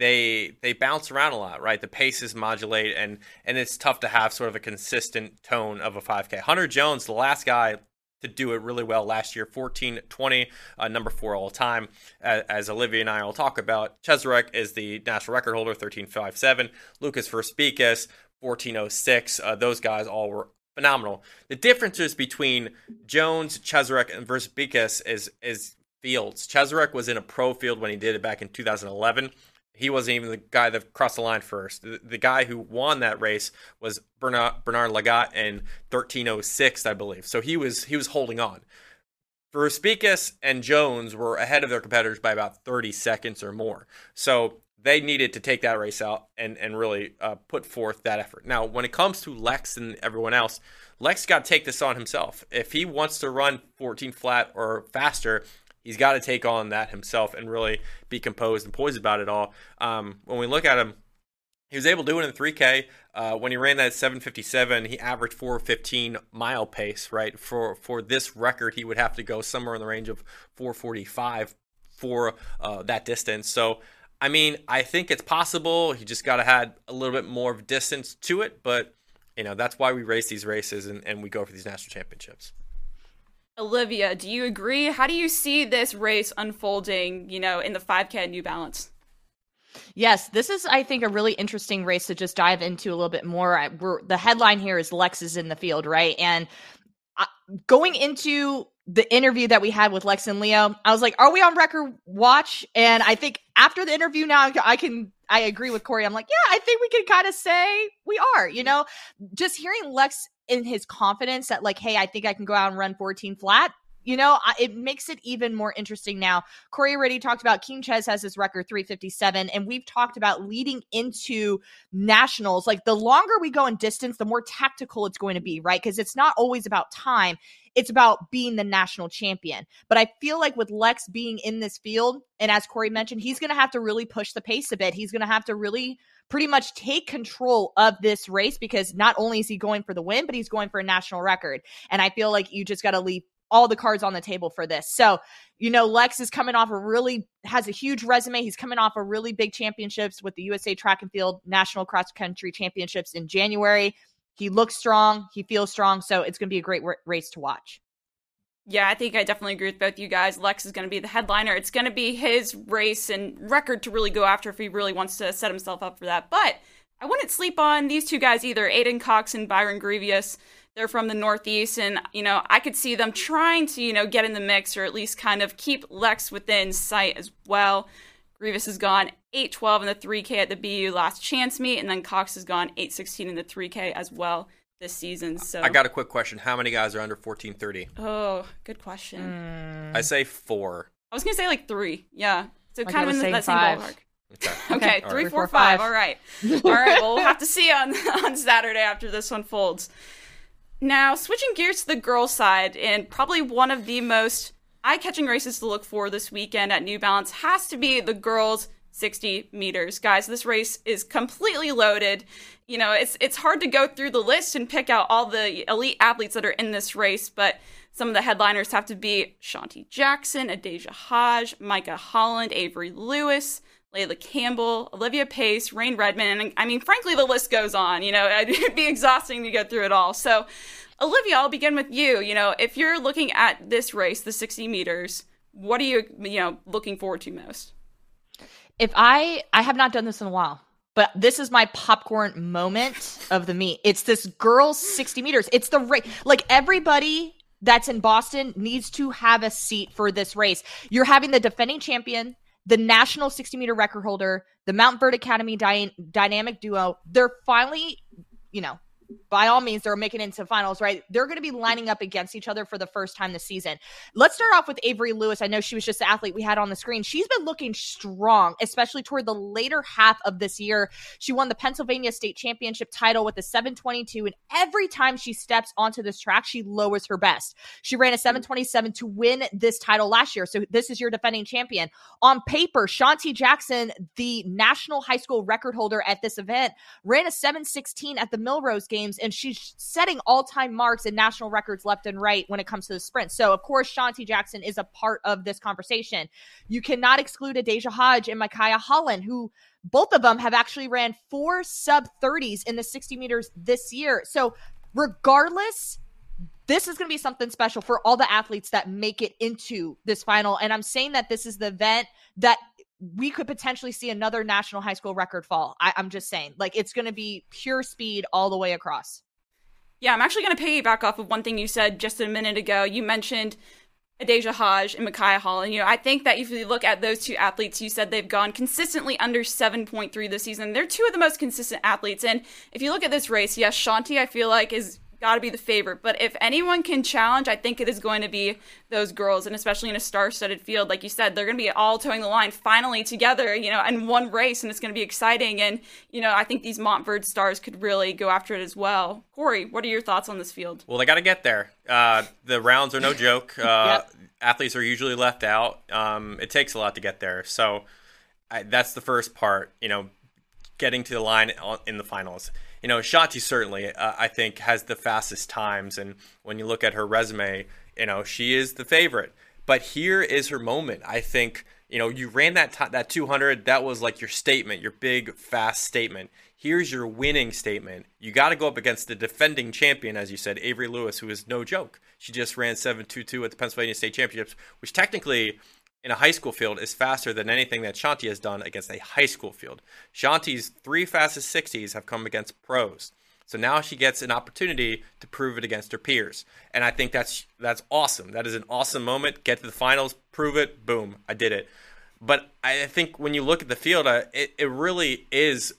[SPEAKER 2] they they bounce around a lot, right? The paces modulate, and and it's tough to have sort of a consistent tone of a 5K. Hunter Jones, the last guy to do it really well last year 14 20 uh, number four all time as, as, olivia and i will talk about cheserek is the national record holder 1357 lucas Verzbicas 1406. Uh, those guys all were phenomenal. The differences between Jones, Cheserek, and Verzbicas is is fields. Cheserek was in a pro field when he did it back in 2011. He wasn't even the guy that crossed the line first. The, the guy who won that race was Bernard, Bernard Lagat in 1306, I believe. So he was he was holding on. Verzbicas and Jones were ahead of their competitors by about 30 seconds or more. So they needed to take that race out and and really uh, put forth that effort. Now, when it comes to Lex and everyone else, Lex got to take this on himself. If he wants to run 14 flat or faster, he's got to take on that himself and really be composed and poised about it all. Um, when we look at him, he was able to do it in 3K. Uh, when he ran that 757, he averaged 415 mile pace. Right for for this record, he would have to go somewhere in the range of 445 for uh, that distance. So I mean, I think it's possible. He just got to add a little bit more of distance to it, but you know that's why we race these races and, and we go for these national championships.
[SPEAKER 1] Olivia, do you agree? How do you see this race unfolding? You know, in the 5K at New Balance.
[SPEAKER 5] Yes, this is, I think, a really interesting race to just dive into a little bit more. We're, the headline here is Lex is in the field, right? And uh, going into the interview that we had with Lex and Leo, I was like, are we on record watch? And I think after the interview now, I can, I agree with Corey. I'm like, yeah, I think we can kind of say we are, you know, just hearing Lex in his confidence that like, hey, I think I can go out and run 14 flat you know, it makes it even more interesting now. Corey already talked about King Ches has his record 357, and we've talked about leading into nationals. Like the longer we go in distance, the more tactical it's going to be, right? Because it's not always about time, it's about being the national champion. But I feel like with Lex being in this field, and as Corey mentioned, he's going to have to really push the pace a bit. He's going to have to really pretty much take control of this race because not only is he going for the win, but he's going for a national record. And I feel like you just got to leave all the cards on the table for this. So, you know, Lex is coming off a really has a huge resume. He's coming off a really big championships with the USA Track and Field National Cross Country Championships in January. He looks strong. He feels strong. So it's going to be a great r- race to watch.
[SPEAKER 1] Yeah, I think I definitely agree with both you guys. Lex is going to be the headliner. It's going to be his race and record to really go after if he really wants to set himself up for that. But I wouldn't sleep on these two guys either, Aiden Cox and Byron Grievous. They're from the Northeast, and you know I could see them trying to you know get in the mix or at least kind of keep Lex within sight as well. Grievous has gone 8-12 in the 3K at the BU last chance meet, and then Cox has gone 8-16 in the 3K as well this season. So
[SPEAKER 2] I got a quick question: How many guys are under 1430?
[SPEAKER 1] Oh, good question.
[SPEAKER 2] Mm. I say four.
[SPEAKER 1] I was gonna say like three. Yeah, so kind of in the, that same ballpark. Okay. okay,
[SPEAKER 5] okay.
[SPEAKER 1] three, right. four, five. All right. All right. Well, we'll have to see on on Saturday after this one folds. Now, switching gears to the girls' side, and probably one of the most eye catching races to look for this weekend at New Balance has to be the girls' 60 meters. Guys, this race is completely loaded. You know, it's it's hard to go through the list and pick out all the elite athletes that are in this race, but some of the headliners have to be Shawnti Jackson, Adaejah Hodge, Micah Holland, Avery Lewis, Layla Campbell, Olivia Pace, Rain Redmond, and I mean, frankly, the list goes on. You know, it'd be exhausting to go through it all. So, Olivia, I'll begin with you. You know, if you're looking at this race, the 60 meters, what are you, you know, looking forward to most?
[SPEAKER 5] If I, I have not done this in a while, but this is my popcorn moment of the meet. It's this girls 60 meters. It's the race. Like everybody that's in Boston needs to have a seat for this race. You're having the defending champion, the national 60 meter record holder, the Montverde Academy dy- dynamic duo. They're finally, you know, by all means they're making it into finals, right? They're going to be lining up against each other for the first time this season. Let's start off with Avery Lewis. I know she was just the athlete we had on the screen. She's been looking strong, especially toward the later half of this year. She won the Pennsylvania State Championship title with a 722, and every time she steps onto this track, she lowers her best. She ran a 727 to win this title last year. So this is your defending champion. On paper, Shawnti Jackson, the national high school record holder at this event, ran a 716 at the Millrose Games, and she's setting all time marks and national records left and right when it comes to the sprint. So, of course, Shawnti Jackson is a part of this conversation. You cannot exclude Adaejah Hodge and Micaiah Holland, who both of them have actually ran four sub 30s in the 60 meters this year. So, regardless, this is going to be something special for all the athletes that make it into this final. And I'm saying that this is the event that we could potentially see another national high school record fall. I, am just saying, like, it's going to be pure speed all the way across.
[SPEAKER 1] Yeah, I'm actually going to piggyback off of one thing you said just a minute ago. You mentioned Adaejah Hodge and Micaiah Holland. You know, I think that if you look at those two athletes, you said they've gone consistently under 7.3 this season. They're two of the most consistent athletes. And if you look at this race, yes, Shawnti, I feel like, is got to be the favorite. But if anyone can challenge, I think it is going to be those girls, and especially in a star-studded field, like you said, they're going to be all towing the line finally together, you know, in one race, and it's going to be exciting. And you know, I think these Montverde stars could really go after it as well. Corey, what are your thoughts on this field?
[SPEAKER 2] Well, they got to get there. Uh, the rounds are no joke. Uh, yep. Athletes are usually left out. Um, it takes a lot to get there, so I, that's the first part. You know, getting to the line in the finals you know, Shawnti certainly, uh, I think, has the fastest times. And when you look at her resume, you know, she is the favorite. But here is her moment. I think, you know, you ran that t- that 200. That was like your statement, your big, fast statement. Here's your winning statement. You got to go up against the defending champion, as you said, Avery Lewis, who is no joke. She just ran 7.22 at the Pennsylvania State Championships, which technically in a high school field is faster than anything that Shawnti has done against a high school field. Shawnti's three fastest 60s have come against pros. So now she gets an opportunity to prove it against her peers. And I think that's that's awesome. That is an awesome moment. Get to the finals, prove it, boom, I did it. But I think when you look at the field, uh, it, it really is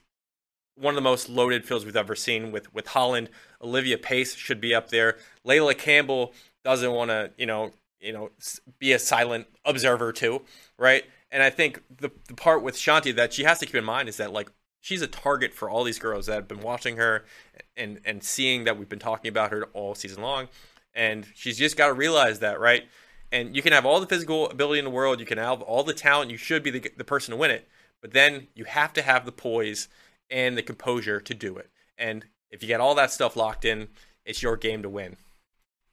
[SPEAKER 2] one of the most loaded fields we've ever seen with, with Holland. Olivia Pace should be up there. Layla Campbell doesn't want to, you know, you know, be a silent observer too, right? And I think the the part with Shawnti that she has to keep in mind is that like she's a target for all these girls that have been watching her and and seeing that we've been talking about her all season long, and she's just got to realize that, right? And you can have all the physical ability in the world, you can have all the talent, you should be the the person to win it, but then you have to have the poise and the composure to do it. And if you get all that stuff locked in, it's your game to win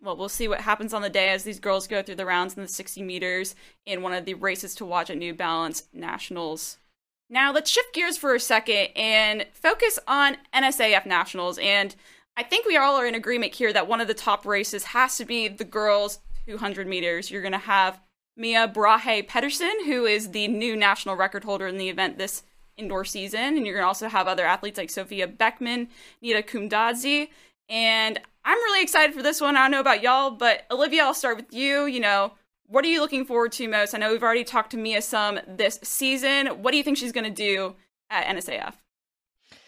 [SPEAKER 1] well, we'll see what happens on the day as these girls go through the rounds in the 60 meters in one of the races to watch at New Balance Nationals. Now, let's shift gears for a second and focus on NSAF Nationals. And I think we all are in agreement here that one of the top races has to be the girls 200 meters. You're going to have Mia Brahe Pedersen, who is the new national record holder in the event this indoor season. And you're going to also have other athletes like Sophia Beckman, Nita Kumdadze, and I'm really excited for this one. I don't know about y'all, but Olivia, I'll start with you. You know, what are you looking forward to most? I know we've already talked to Mia some this season. What do you think she's going to do at NSAF?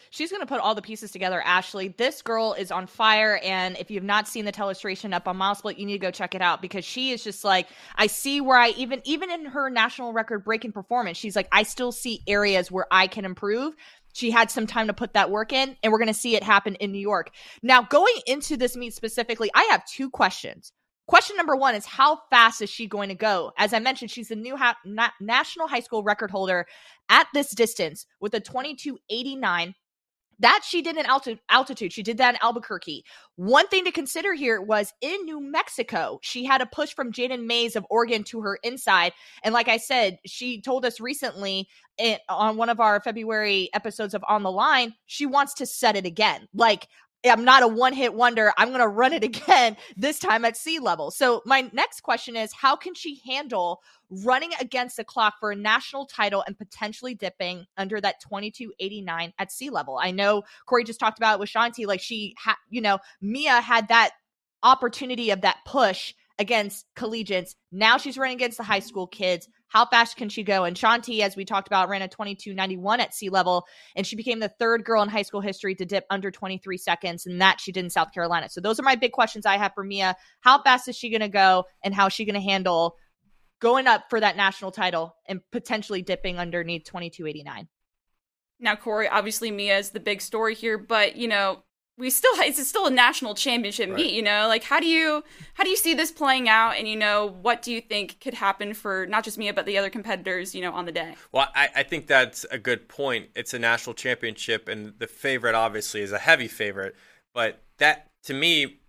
[SPEAKER 5] She's going to put all the pieces together, Ashley. This girl is on fire. And if you've not seen the telestration up on MileSplit, you need to go check it out because she is just like, I see where I even, even in her national record breaking performance, she's like, I still see areas where I can improve she had some time to put that work in, and we're going to see it happen in New York. Now, going into this meet specifically, I have two questions. Question number one is how fast is she going to go? As I mentioned, she's the new ha- na- national high school record holder at this distance with a 2289 that she did in alti- altitude. She did that in Albuquerque. One thing to consider here was in New Mexico, she had a push from Jaden Mays of Oregon to her inside. And like I said, she told us recently in, on one of our February episodes of On the Line, she wants to set it again. Like, I'm not a one hit wonder. I'm going to run it again, this time at sea level. So, my next question is how can she handle running against the clock for a national title and potentially dipping under that 2289 at sea level? I know Corey just talked about it with Shawnti. Like, she had, you know, Mia had that opportunity of that push against collegiates. Now she's running against the high school kids. How fast can she go? And Shawnti, as we talked about, ran a 22.91 at sea level, and she became the third girl in high school history to dip under 23 seconds, and that she did in South Carolina. So those are my big questions I have for Mia. How fast is she going to go, and how is she going to handle going up for that national title and potentially dipping underneath 22.89?
[SPEAKER 1] Now, Corey, obviously Mia is the big story here, but you know, we still it's still a national championship right. meet you know? Like how do you how do you see this playing out? And you know what do you think could happen for not just mia but the other competitors you know on the day?
[SPEAKER 2] Well i, I think that's a good point. It's a national championship and the favorite obviously is a heavy favorite. But that to me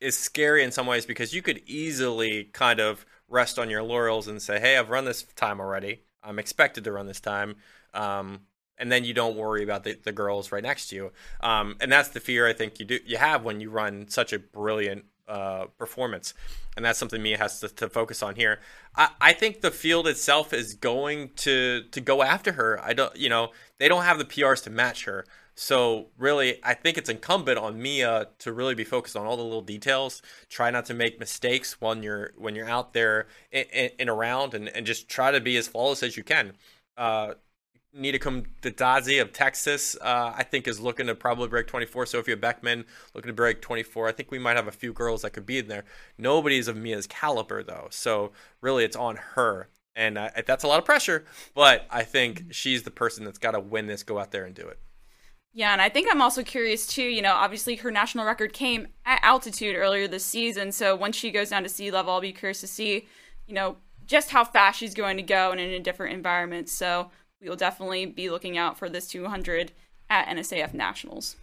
[SPEAKER 2] is scary in some ways because you could easily kind of rest on your laurels and say hey i've run this time already. I'm expected to run this time. Um, and then you don't worry about the, the girls right next to you. Um, and that's the fear I think you do you have when you run such a brilliant uh, performance, and that's something Mia has to, to focus on here. I, I, think the field itself is going to to go after her. I don't, you know, they don't have the PRs to match her. So really, I think it's incumbent on Mia to really be focused on all the little details. Try not to make mistakes when you're when you're out there in, in, in around, and, and just try to be as flawless as you can. Uh, Nidicum Dadazi of Texas, uh, I think, is looking to probably break 24. Sophia Beckman looking to break 24. I think we might have a few girls that could be in there. Nobody's of Mia's caliber, though. So really, it's on her. And uh, that's a lot of pressure, but I think she's the person that's got to win this, go out there and do it.
[SPEAKER 1] Yeah, and I think I'm also curious too. You know, obviously her national record came at altitude earlier this season. So once she goes down to sea level, I'll be curious to see, you know, just how fast she's going to go and in a different environment. So we will definitely be looking out for this 200 at NSAF Nationals.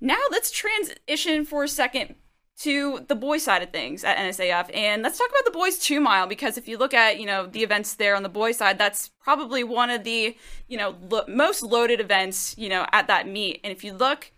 [SPEAKER 1] Now let's transition for a second to the boys side of things at NSAF and let's talk about the boys 2 mile because if you look at, you know, the events there on the boys side, that's probably one of the, you know, lo- most loaded events, you know, at that meet. And if you look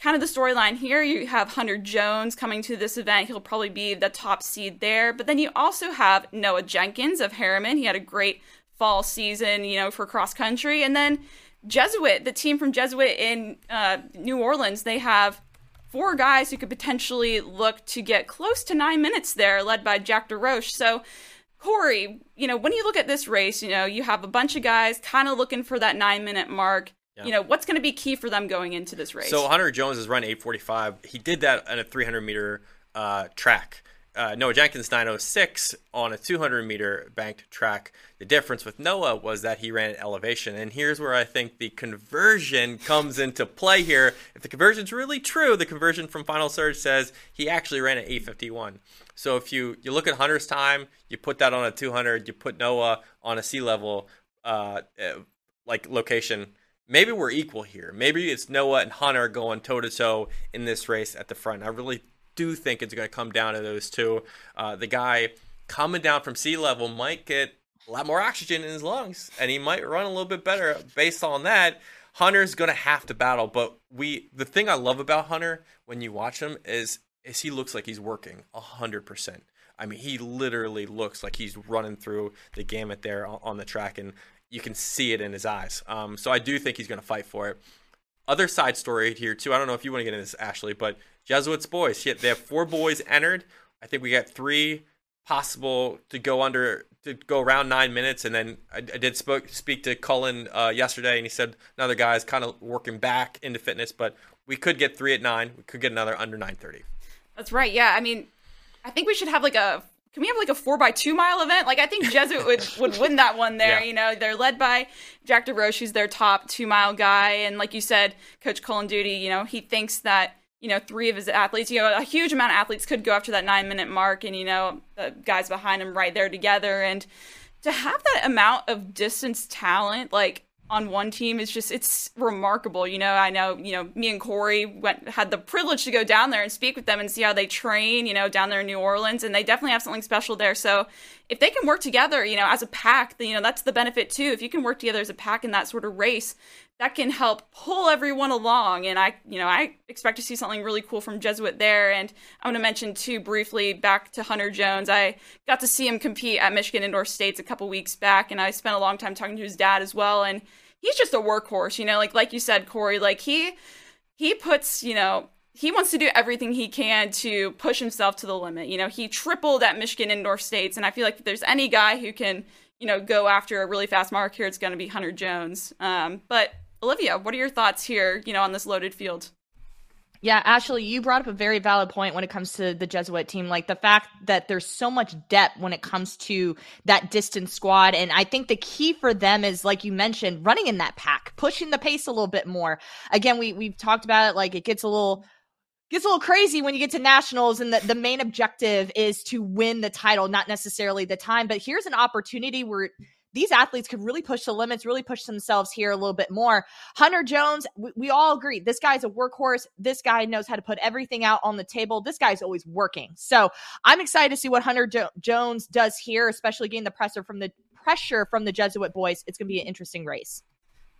[SPEAKER 1] kind of the storyline here, you have Hunter Jones coming to this event. He'll probably be the top seed there. But then you also have Noah Jenkins of Harriman. He had a great fall season, you know, for cross country. And then Jesuit, the team from Jesuit in uh, New Orleans, they have four guys who could potentially look to get close to nine minutes there, led by Jack DeRoche. So, Corey, you know, when you look at this race, you know, you have a bunch of guys kind of looking for that nine minute mark. Yeah. You know, what's going to be key for them going into this race?
[SPEAKER 2] So, Hunter Jones has run 845. He did that on a 300 meter uh, track uh, Noah Jenkins 906 on a 200 meter banked track. The difference with Noah was that he ran at elevation. And here's where I think the conversion comes into play here. If the conversion's really true, the conversion from Final Surge says he actually ran at 851. So if you, you look at Hunter's time, you put that on a 200, you put Noah on a sea level uh, uh like location. Maybe we're equal here. Maybe it's Noah and Hunter going toe to toe in this race at the front. I really do think it's going to come down to those two. Uh, the guy coming down from sea level might get a lot more oxygen in his lungs, and he might run a little bit better based on that. Hunter's going to have to battle, but we the thing I love about Hunter when you watch him is is he looks like he's working hundred percent. I mean, he literally looks like he's running through the gamut there on the track, and you can see it in his eyes. Um, so I do think he's going to fight for it. Other side story here too. I don't know if you want to get into this, Ashley, but Jesuits boys. They have four boys entered. I think we got three possible to go under to go around nine minutes. And then I, I did spoke, speak to Cullen uh, yesterday, and he said another guy is kind of working back into fitness, but we could get three at nine. We could get another under nine thirty.
[SPEAKER 1] That's right. Yeah, I mean, I think we should have like a can we have like a four by two mile event? Like I think Jesuit would, would win that one there. Yeah. You know, they're led by Jack DeRoche, who's their top two mile guy, and like you said, Coach Cullen Duty, you know, he thinks that you know three of his athletes, you know, a huge amount of athletes could go after that nine minute mark, and you know, the guys behind him right there together, and to have that amount of distance talent, like on one team is just it's remarkable. You know, I know, you know, me and Corey went had the privilege to go down there and speak with them and see how they train, you know, down there in New Orleans and they definitely have something special there. So if they can work together, you know, as a pack, you know, that's the benefit too. If you can work together as a pack in that sort of race, that can help pull everyone along. And I, you know, I expect to see something really cool from Jesuit there. And I want to mention too briefly back to Hunter Jones. I got to see him compete at Michigan Indoor States a couple weeks back, and I spent a long time talking to his dad as well. And he's just a workhorse, you know, like like you said, Corey, like he he puts, you know, he wants to do everything he can to push himself to the limit. You know, he tripled at Michigan indoor states, and I feel like if there's any guy who can, you know, go after a really fast mark here, it's going to be Hunter Jones. Um, but Olivia, what are your thoughts here, you know, on this loaded field?
[SPEAKER 5] Yeah, Ashley, you brought up a very valid point when it comes to the Jesuit team. Like the fact that there's so much depth when it comes to that distance squad. And I think the key for them is, like you mentioned, running in that pack, pushing the pace a little bit more. Again, we, we've talked about it, like it gets a little gets a little crazy when you get to nationals and the, the main objective is to win the title not necessarily the time but here's an opportunity where these athletes could really push the limits, really push themselves here a little bit more. Hunter Jones, we, we all agree this guy's a workhorse. This guy knows how to put everything out on the table. This guy's always working. So I'm excited to see what Hunter jo- Jones does here, especially getting the pressure from the pressure from the Jesuit boys. It's going to be an interesting race.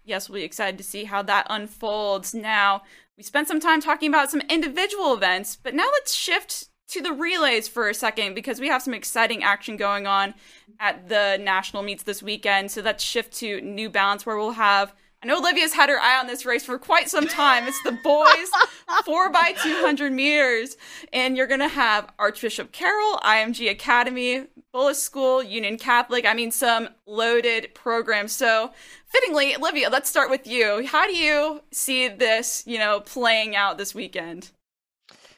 [SPEAKER 1] Yes, we'll be excited to see how that unfolds. Now, we spent some time talking about some individual events, but now let's shift to the relays for a second because we have some exciting action going on at the national meets this weekend. So let's shift to New Balance where we'll have I know Olivia's had her eye on this race for quite some time. It's the boys 4 by 200 meters and you're going to have Archbishop Carroll, IMG Academy, Bullis School, Union Catholic. I mean some loaded programs. So fittingly, Olivia, let's start with you. How do you see this, you know, playing out this weekend?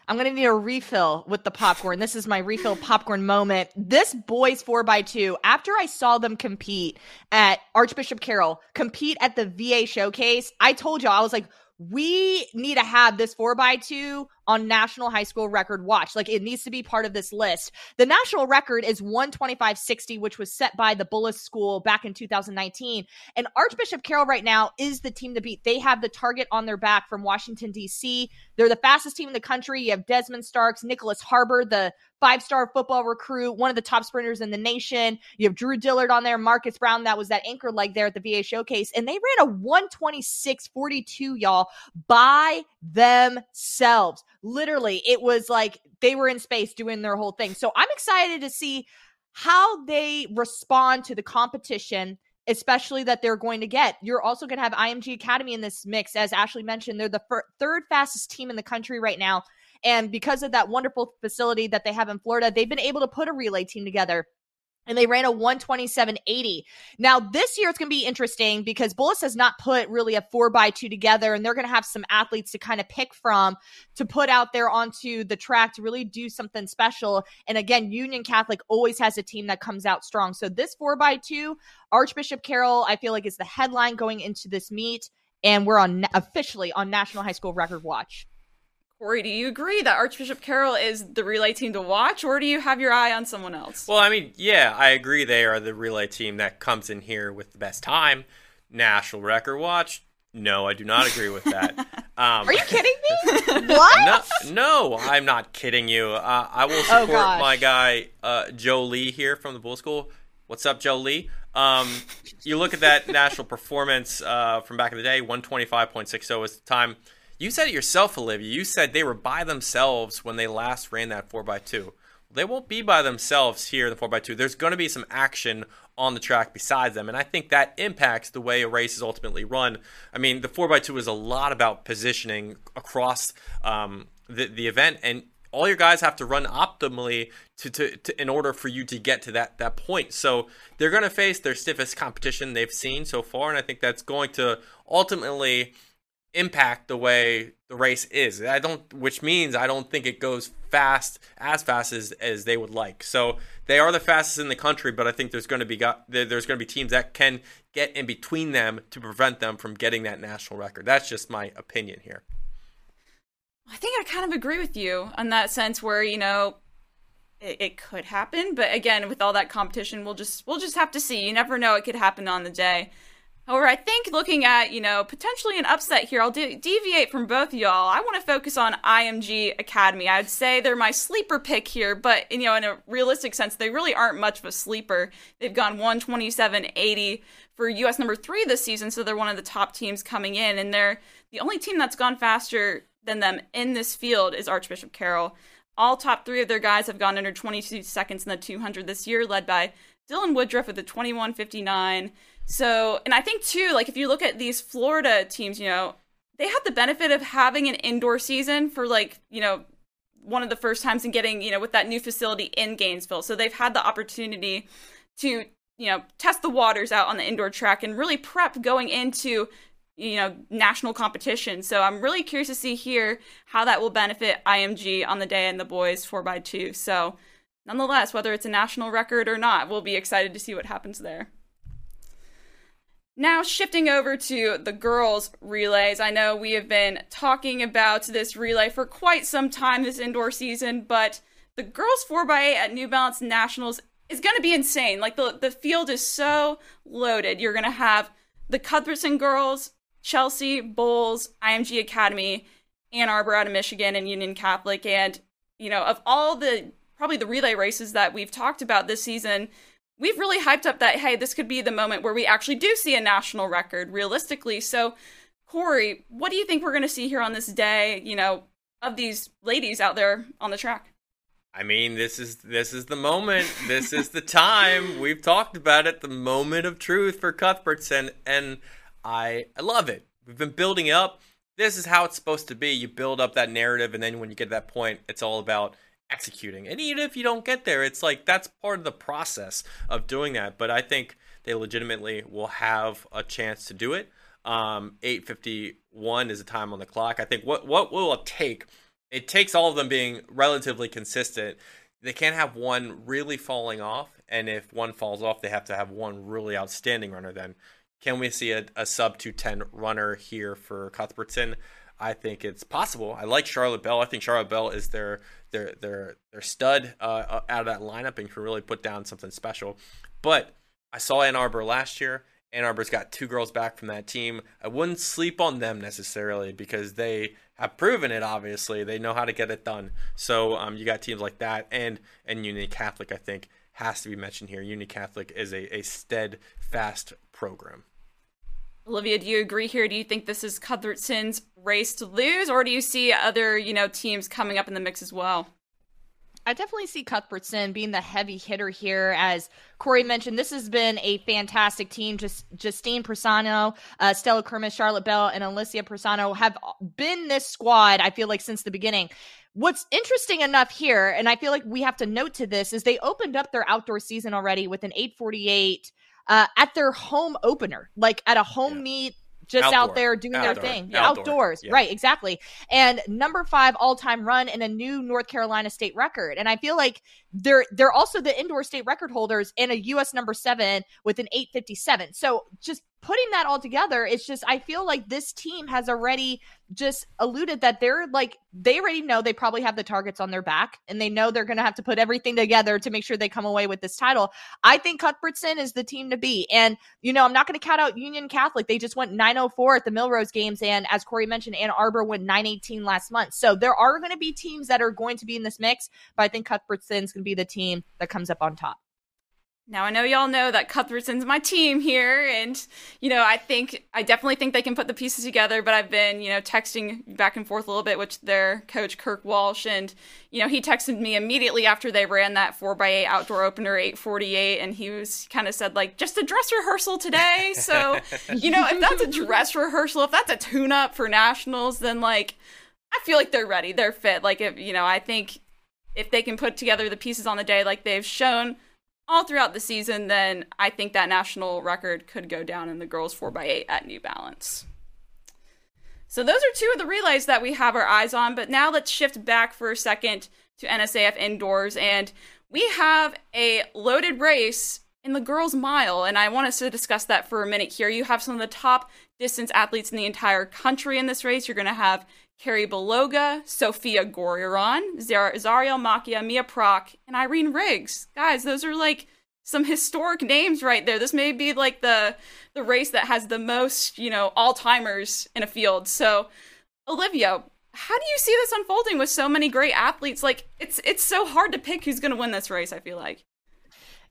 [SPEAKER 5] I'm gonna need a refill with the popcorn. This is my refill popcorn moment. This boys four by two. After I saw them compete at Archbishop Carroll, compete at the VA showcase, I told y'all I was like, we need to have this four by two on National High School Record Watch. Like it needs to be part of this list. The national record is 125.60, which was set by the Bullis School back in 2019. And Archbishop Carroll right now is the team to beat. They have the target on their back from Washington, D.C. They're the fastest team in the country. You have Desmond Starks, Nicholas Harbor, the five star football recruit, one of the top sprinters in the nation. You have Drew Dillard on there, Marcus Brown, that was that anchor leg there at the VA showcase. And they ran a 126.42, y'all, by themselves. Literally, it was like they were in space doing their whole thing. So I'm excited to see how they respond to the competition especially that they're going to get. You're also going to have IMG Academy in this mix. As Ashley mentioned, they're the fir- third fastest team in the country right now. And because of that wonderful facility that they have in Florida, they've been able to put a relay team together and they ran a 127.80. Now, this year it's going to be interesting because Bullis has not put really a four by two together, and they're going to have some athletes to kind of pick from to put out there onto the track to really do something special. And again, Union Catholic always has a team that comes out strong. So, this four by two, Archbishop Carroll, I feel like is the headline going into this meet, and we're on officially on National High School Record Watch.
[SPEAKER 1] Corey, do you agree that Archbishop Carroll is the relay team to watch, or do you have your eye on someone else?
[SPEAKER 2] Well, I mean, yeah, I agree they are the relay team that comes in here with the best time. National record watch. No, I do not agree with that.
[SPEAKER 5] Um, are you kidding me? what?
[SPEAKER 2] No, no, I'm not kidding you. Uh, I will oh, support oh, my guy uh, Joe Lee here from the Bullis School. What's up, Joe Lee? Um, you look at that national performance uh, from back in the day, 125.60 was the time. You said it yourself, Olivia. You said they were by themselves when they last ran that 4x2. They won't be by themselves here in the 4x2. There's going to be some action on the track besides them. And I think that impacts the way a race is ultimately run. I mean, the 4x2 is a lot about positioning across um, the, the event. And all your guys have to run optimally to, to, to, in order for you to get to that that point. So they're going to face their stiffest competition they've seen so far, and I think that's going to ultimately impact the way the race is. I don't, which means I don't think it goes fast as fast as as they would like. So they are the fastest in the country, but I think there's going to be got there's going to be teams that can get in between them to prevent them from getting that national record. That's just my opinion here.
[SPEAKER 1] I think I kind of agree with you on that sense where, you know, it, it, could happen, but again, with all that competition, we'll just we'll just have to see. You never know; it could happen on the day. However, I think looking at, you know, potentially an upset here, I'll de- deviate from both y'all. I want to focus on IMG Academy. I'd say they're my sleeper pick here, but, you know, in a realistic sense, they really aren't much of a sleeper. They've gone 127.80 for US number three this season, so they're one of the top teams coming in, and they're the only team that's gone faster than them in this field is Archbishop Carroll. All top three of their guys have gone under 22 seconds in the 200 this year, led by Dylan Woodruff with a 21.59. So, and I think too, like if you look at these Florida teams, you know, they had the benefit of having an indoor season for like, you know, one of the first times in getting, you know, with that new facility in Gainesville. So they've had the opportunity to, you know, test the waters out on the indoor track and really prep going into, you know, national competition. So I'm really curious to see here how that will benefit IMG on the day and the boys 4x2. So nonetheless, whether it's a national record or not, we'll be excited to see what happens there. Now, shifting over to the girls' relays. I know we have been talking about this relay for quite some time this indoor season, but the girls' 4x8 at New Balance Nationals is going to be insane. Like, the, the field is so loaded. You're going to have the Cuthbertson girls, Chelsea, Bolles, IMG Academy, Ann Arbor out of Michigan, and Union Catholic. And, you know, of all the probably the relay races that we've talked about this season, we've really hyped up that hey, this could be the moment where we actually do see a national record realistically. So, Corey, what do you think we're going to see here on this day? You know, of these ladies out there on the track.
[SPEAKER 2] I mean, this is this is the moment. This is the time. We've talked about it. The moment of truth for Cuthbertson, and I I love it. We've been building up. This is how it's supposed to be. You build up that narrative, and then when you get to that point, it's all about executing. And even if you don't get there, it's like that's part of the process of doing that. But I think they legitimately will have a chance to do it. Um, 851 is the time on the clock. I think what what will it take? It takes all of them being relatively consistent. They can't have one really falling off, and if one falls off, they have to have one really outstanding runner. Then, can we see a, a sub 210 runner here for Cuthbertson? I think it's possible. I like Charlotte Bell. I think Charlotte Bell is their their their their stud uh, out of that lineup and can really put down something special. But I saw Ann Arbor last year. Ann Arbor's got two girls back from that team. I wouldn't sleep on them necessarily because they have proven it. Obviously, they know how to get it done. So um, you got teams like that, and and Union Catholic. I think has to be mentioned here. Union Catholic is a, a steadfast program.
[SPEAKER 1] Olivia, do you agree here? Do you think this is Cuthbertson's race to lose, or do you see other, you know, teams coming up in the mix as well?
[SPEAKER 5] I definitely see Cuthbertson being the heavy hitter here. As Corey mentioned, this has been a fantastic team. Just Justine Persano, uh, Stella Kermis, Charlotte Bell, and Alicia Persano have been this squad, I feel like, since the beginning. What's interesting enough here, and I feel like we have to note to this, is they opened up their outdoor season already with an 848 uh, at their home opener, like at a home yeah. meet just Outdoor. out there doing Outdoor. their thing. Outdoor. Outdoors. Yeah. Right, exactly. And number five all time run in a new North Carolina state record. And I feel like they're they're also the indoor state record holders in a US number seven with an 857. So just putting that all together, it's just I feel like this team has already just alluded that they're like they already know they probably have the targets on their back and they know they're going to have to put everything together to make sure they come away with this title. I think Cuthbertson is the team to be. And you know, I'm not going to count out Union Catholic. They just went 904 at the Millrose games and as Corey mentioned Ann Arbor went 918 last month. So there are going to be teams that are going to be in this mix, but I think Cuthbertson's going to be the team that comes up on top.
[SPEAKER 1] Now I know y'all know that Cuthbertson's my team here, and you know I think I definitely think they can put the pieces together. But I've been you know texting back and forth a little bit with their coach Kirk Walsh, and you know he texted me immediately after they ran that four x eight outdoor opener eight forty eight, and he was kind of said like just a dress rehearsal today. So you know if that's a dress rehearsal, if that's a tune up for nationals, then like I feel like they're ready, they're fit. Like if you know I think if they can put together the pieces on the day like they've shown all throughout the season, then I think that national record could go down in the girls 4x8 at New Balance. So those are two of the relays that we have our eyes on, but now let's shift back for a second to NSAF indoors and we have a loaded race in the girls mile and I want us to discuss that for a minute here. You have some of the top distance athletes in the entire country in this race. You're going to have Karrie Baloga, Sophia Gorriaran, Zariel Macchia, Mia Prock, and Irene Riggs. Guys, those are like some historic names right there. This may be like the the race that has the most, you know, all timers in a field. So, Olivia, how do you see this unfolding with so many great athletes? Like, it's it's so hard to pick who's going to win this race. I feel like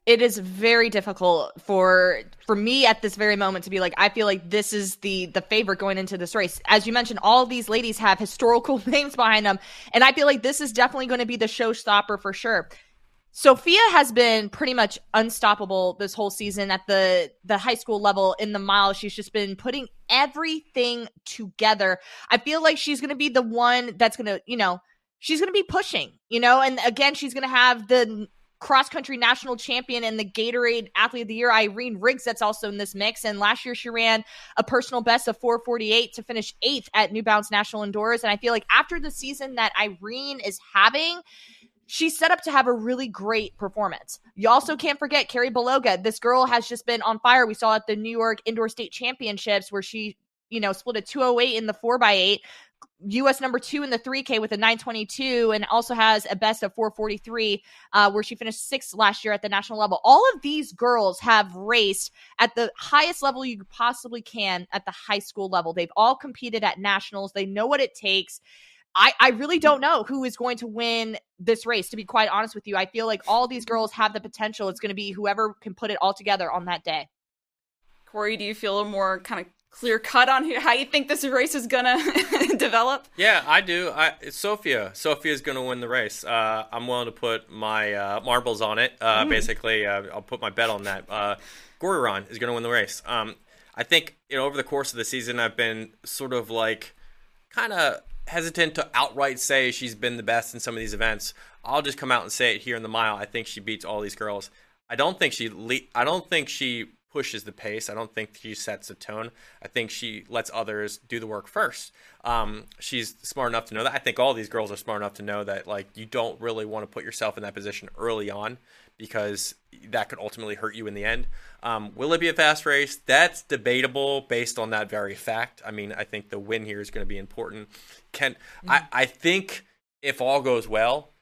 [SPEAKER 5] it is very difficult for for me at this very moment to be like I feel like this is the the favorite going into this race. As you mentioned, all these ladies have historical names behind them, and I feel like this is definitely going to be the showstopper for sure. Sophia has been pretty much unstoppable this whole season at the the high school level in the mile. She's just been putting everything together. I feel like she's going to be the one that's going to, you know, she's going to be pushing, you know, and again, she's going to have the cross country national champion and the Gatorade Athlete of the Year, Irene Riggs, that's also in this mix. And last year, she ran a personal best of 448 to finish eighth at New Balance National Indoors. And I feel like after the season that Irene is having, she's set up to have a really great performance. You also can't forget Karrie Baloga. This girl has just been on fire. We saw at the New York Indoor State Championships where she, you know, split a 208 in the 4x8, US number two in the 3K with a 922, and also has a best of 443, uh, where she finished sixth last year at the national level. All of these girls have raced at the highest level you possibly can at the high school level. They've all competed at nationals, they know what it takes. I, I really don't know who is going to win this race, to be quite honest with you. I feel like all these girls have the potential. It's going to be whoever can put it all together on that day.
[SPEAKER 1] Corey, do you feel more kind of clear cut on how you think this race is gonna develop?
[SPEAKER 2] Yeah, I do. I Sophia. Sophia's gonna win the race. Uh, I'm willing to put my uh, marbles on it. Uh, mm. Basically, uh, I'll put my bet on that. Uh, Gorriaran is gonna win the race. Um, I think you know over the course of the season, I've been sort of like kind of hesitant to outright say she's been the best in some of these events. I'll just come out and say it here in the mile. I think she beats all these girls. I don't think she. Le- I don't think she pushes the pace. I don't think she sets the tone. I think she lets others do the work first. Um, she's smart enough to know that. I think all these girls are smart enough to know that like you don't really want to put yourself in that position early on because that could ultimately hurt you in the end. Um, will it be a fast race? That's debatable based on that very fact. I mean, I think the win here is going to be important. Can mm-hmm. I, I think if all goes well,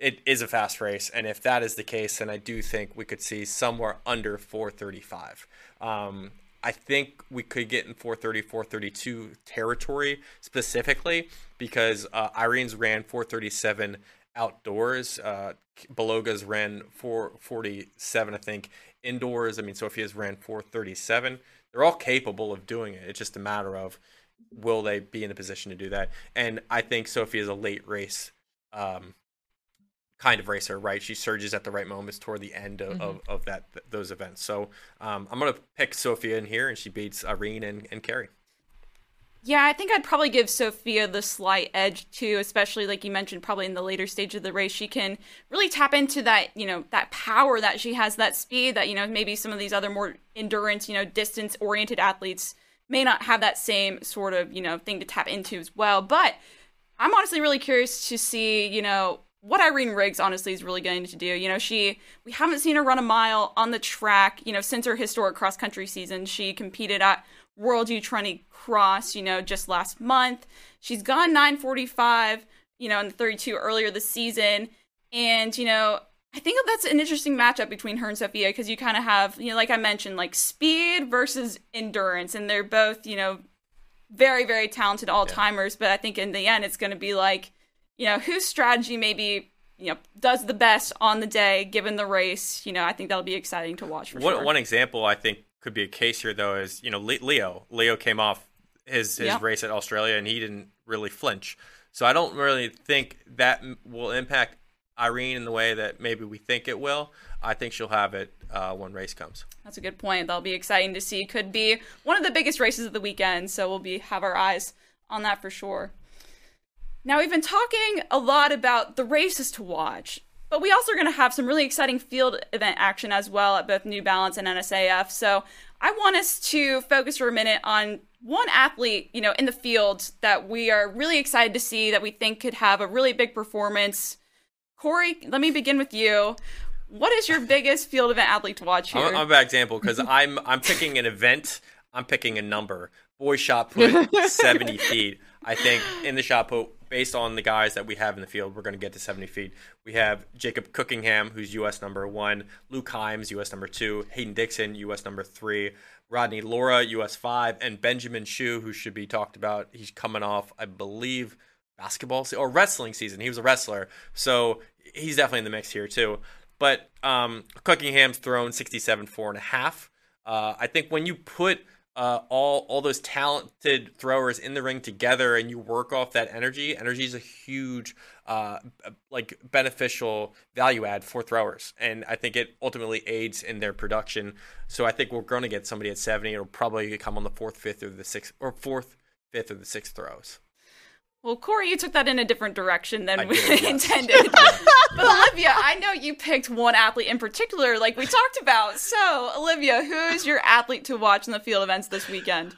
[SPEAKER 2] it is a fast race, and if that is the case, then I do think we could see somewhere under 435. Um, I think we could get in 430, 432 territory specifically because uh, Irene's ran 437 outdoors. Uh, Baloga's ran 447, I think. Indoors, I mean, Sophia's ran 437. They're all capable of doing it. It's just a matter of will they be in a position to do that. And I think Sophia is a late race um, kind of racer, right? She surges at the right moments toward the end of, mm-hmm. of, of, that those events. So um, I'm gonna pick Sophia in here, and she beats Irene and, and Karrie.
[SPEAKER 1] Yeah, I think I'd probably give Sophia the slight edge too, especially like you mentioned, probably in the later stage of the race, she can really tap into that, you know, that power that she has, that speed that, you know, maybe some of these other more endurance, you know, distance oriented athletes may not have that same sort of, you know, thing to tap into as well. But I'm honestly really curious to see, you know, what Irene Riggs honestly is really going to do. You know, she we haven't seen her run a mile on the track, you know, since her historic cross country season. She competed at World U20 Cross, you know, just last month. She's gone 945, you know, in the 32 earlier this season. And, you know, I think that's an interesting matchup between her and Sophia because you kind of have, you know, like I mentioned, like speed versus endurance. And they're both, you know, very, very talented all timers. Yeah. But I think in the end, it's going to be like, you know, whose strategy maybe you know does the best on the day given the race. You know, I think that'll be exciting to watch. For
[SPEAKER 2] one,
[SPEAKER 1] sure.
[SPEAKER 2] one example I think could be a case here though is you know Leo. Leo came off his his race at Australia and he didn't really flinch. So I don't really think that will impact Irene in the way that maybe we think it will. I think she'll have it uh, when race comes.
[SPEAKER 1] That's a good point. That'll be exciting to see. Could be one of the biggest races of the weekend. So we'll be have our eyes on that for sure. Now, we've been talking a lot about the races to watch, but we also are going to have some really exciting field event action as well at both New Balance and NSAF. So I want us to focus for a minute on one athlete, you know, in the field that we are really excited to see that we think could have a really big performance. Corey, let me begin with you. What is your biggest field event athlete to watch here?
[SPEAKER 2] I'm, I'm a bad example because I'm I'm picking an event. I'm picking a number. Boy shot put 70 feet. I think in the shot put based on the guys that we have in the field, we're going to get to 70 feet. We have Jacob Cookingham, who's U.S. number one, Luke Himes, U.S. number two, Hayden Dixon, U.S. number three, Rodney Laura, U.S. five, and Benjamin Shu, who should be talked about. He's coming off, I believe, basketball or wrestling season. He was a wrestler, so he's definitely in the mix here too. But um, Cookingham's thrown 67 four and a half. Uh, I think when you put uh, all all those talented throwers in the ring together and you work off that energy, energy is a huge uh, like beneficial value add for throwers, and I think it ultimately aids in their production. So I think we're going to get somebody at seventy. It'll probably come on the fourth, fifth, or the sixth, or fourth, fifth, or the sixth throws.
[SPEAKER 1] Well, Corey, you took that in a different direction than we did, intended. but Olivia, I know you picked one athlete in particular, like we talked about. So, Olivia, who is your athlete to watch in the field events this weekend?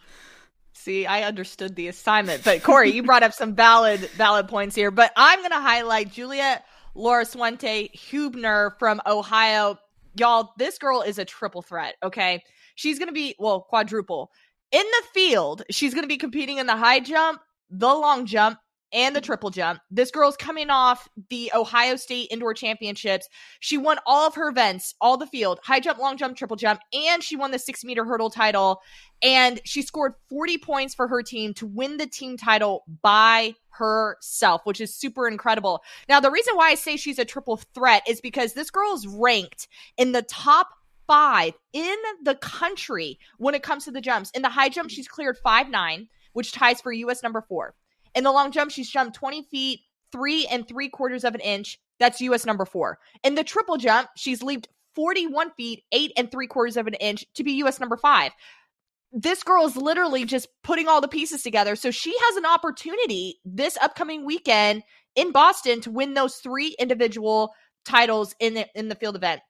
[SPEAKER 5] See, I understood the assignment, but Corey, you brought up some valid valid points here. But I'm going to highlight Juliet Laurasuente Hubner from Ohio. Y'all, this girl is a triple threat. Okay, she's going to be well quadruple in the field. She's going to be competing in the high jump, the long jump, and the mm-hmm. triple jump. This girl's coming off the Ohio State Indoor Championships. She won all of her events, all the field, high jump, long jump, triple jump, and she won the six meter hurdle title. And she scored 40 points for her team to win the team title by herself, which is super incredible. Now, the reason why I say she's a triple threat is because this girl is ranked in the top five in the country when it comes to the jumps. In the high jump, mm-hmm. she's cleared five nine, which ties for US number four. In the long jump, she's jumped 20 feet, three and three quarters of an inch. That's US number four. In the triple jump, she's leaped 41 feet, eight and three quarters of an inch to be US number five. This girl is literally just putting all the pieces together. So she has an opportunity this upcoming weekend in Boston to win those three individual titles in the, in the field event.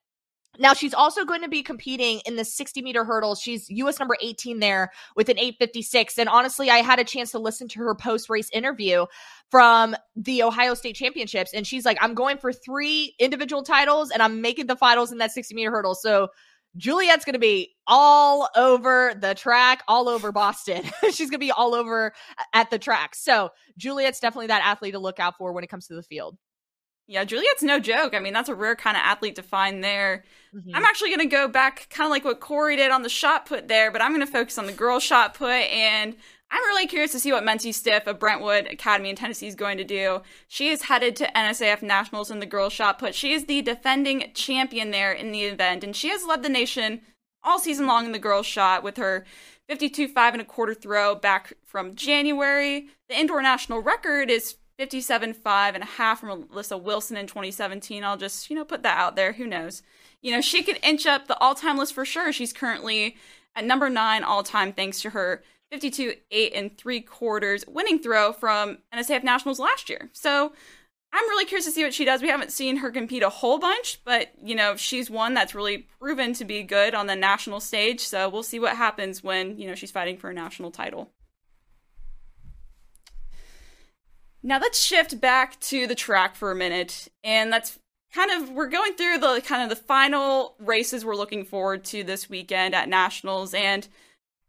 [SPEAKER 5] Now she's also going to be competing in the 60 meter hurdles. She's US number 18 there with an 856. And honestly, I had a chance to listen to her post race interview from the Ohio State Championships. And she's like, I'm going for three individual titles and I'm making the finals in that 60 meter hurdle. So Juliet's going to be all over the track, all over Boston. she's going to be all over uh, at the track. So Juliet's definitely that athlete to look out for when it comes to the field.
[SPEAKER 1] Yeah, Juliet's no joke. I mean, that's a rare kind of athlete to find there. Mm-hmm. I'm actually going to go back kind of like what Corey did on the shot put there, but I'm going to focus on the girl shot put. And I'm really curious to see what Mency Stiff of Brentwood Academy in Tennessee is going to do. She is headed to NSAF Nationals in the girls shot put. She is the defending champion there in the event, and she has led the nation all season long in the girls shot with her 52 5 and a quarter throw back from January. The indoor national record is 57 5 and a half from Alyssa Wilson in 2017. I'll just, you know, put that out there. Who knows? You know, she could inch up the all time list for sure. She's currently at number nine all time thanks to her 52 8 and three quarters winning throw from NSAF Nationals last year. So I'm really curious to see what she does. We haven't seen her compete a whole bunch, but, you know, she's one that's really proven to be good on the national stage. So we'll see what happens when, you know, she's fighting for a national title. Now let's shift back to the track for a minute, and that's kind of we're going through the kind of the final races we're looking forward to this weekend at nationals, and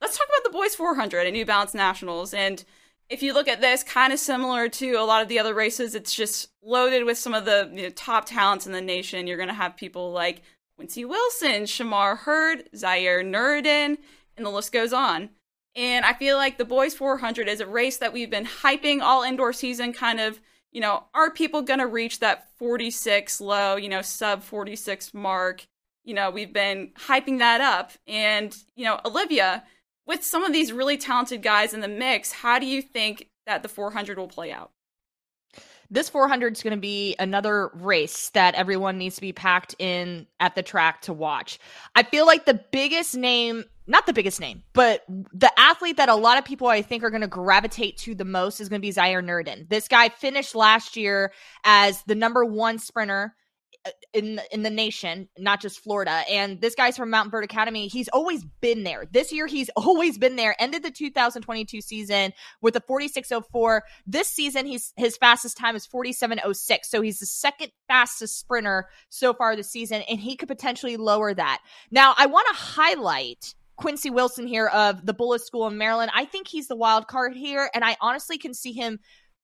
[SPEAKER 1] let's talk about the boys 400 at New Balance Nationals. And if you look at this, kind of similar to a lot of the other races, it's just loaded with some of the you know, top talents in the nation. You're going to have people like Quincy Wilson, Shamar Hurd, Zaire Nuruddin, and the list goes on. And I feel like the Boys 400 is a race that we've been hyping all indoor season, kind of, you know, are people going to reach that 46 low, you know, sub 46 mark? You know, we've been hyping that up. And, you know, Olivia, with some of these really talented guys in the mix, how do you think that the 400 will play out?
[SPEAKER 5] This 400 is going to be another race that everyone needs to be packed in at the track to watch. I feel like the biggest name, not the biggest name, but the athlete that a lot of people I think are going to gravitate to the most is going to be Zaire Nuruddin. This guy finished last year as the number one sprinter Uh, in in the nation, not just Florida. And this guy's from Montverde Academy. He's always been there. This year, he's always been there. Ended the 2022 season with a 46.04. This season, he's his fastest time is 47.06. So he's the second fastest sprinter so far this season, and he could potentially lower that. Now, I want to highlight. Quincy Wilson here of the Bullis School in Maryland. I think he's the wild card here, and I honestly can see him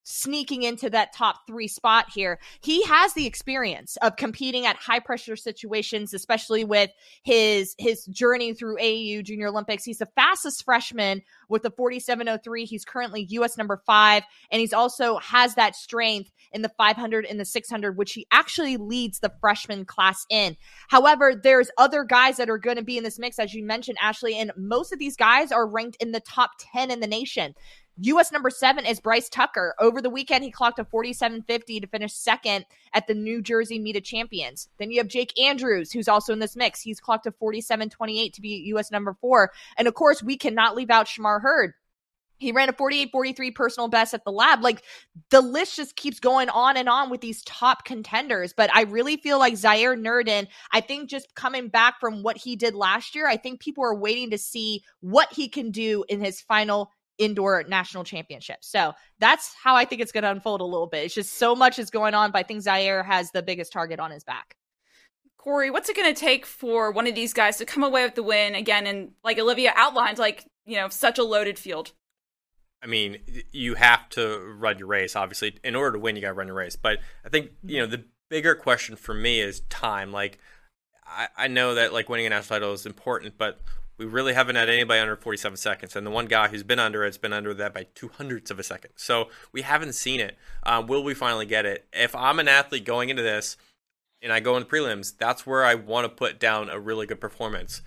[SPEAKER 5] sneaking into that top three spot here. He has the experience of competing at high pressure situations, especially with his his journey through AAU Junior Olympics. He's the fastest freshman with the 4703. He's currently US number five, and he's also has that strength in the 500 and the 600, which he actually leads the freshman class in. However, there's other guys that are going to be in this mix, as you mentioned, Ashley, and most of these guys are ranked in the top 10 in the nation. US number seven is Bryce Tucker. Over the weekend, he clocked a 47.50 to finish second at the New Jersey Meet of Champions. Then you have Jake Andrews, who's also in this mix. He's clocked a 47.28 to be US number four. And of course, we cannot leave out Shamar Hurd. He ran a 48 43 personal best at the lab. Like the list just keeps going on and on with these top contenders. But I really feel like Zaire Nuruddin, I think just coming back from what he did last year, I think people are waiting to see what he can do in his final indoor national championship. So that's how I think it's going to unfold a little bit. It's just so much is going on, but I think Zaire has the biggest target on his back.
[SPEAKER 1] Corey, what's it going to take for one of these guys to come away with the win again? And like Olivia outlined, like, you know, such a loaded field.
[SPEAKER 2] I mean, you have to run your race. Obviously, in order to win, you got to run your race. But I think you know mm-hmm. the bigger question for me is time. Like, I, I know that like winning a national title is important, but we really haven't had anybody under 47 seconds, and the one guy who's been under it's been under that by two hundredths of a second. So we haven't seen it. Um, will we finally get it? If I'm an athlete going into this, and I go in the prelims, that's where I want to put down a really good performance.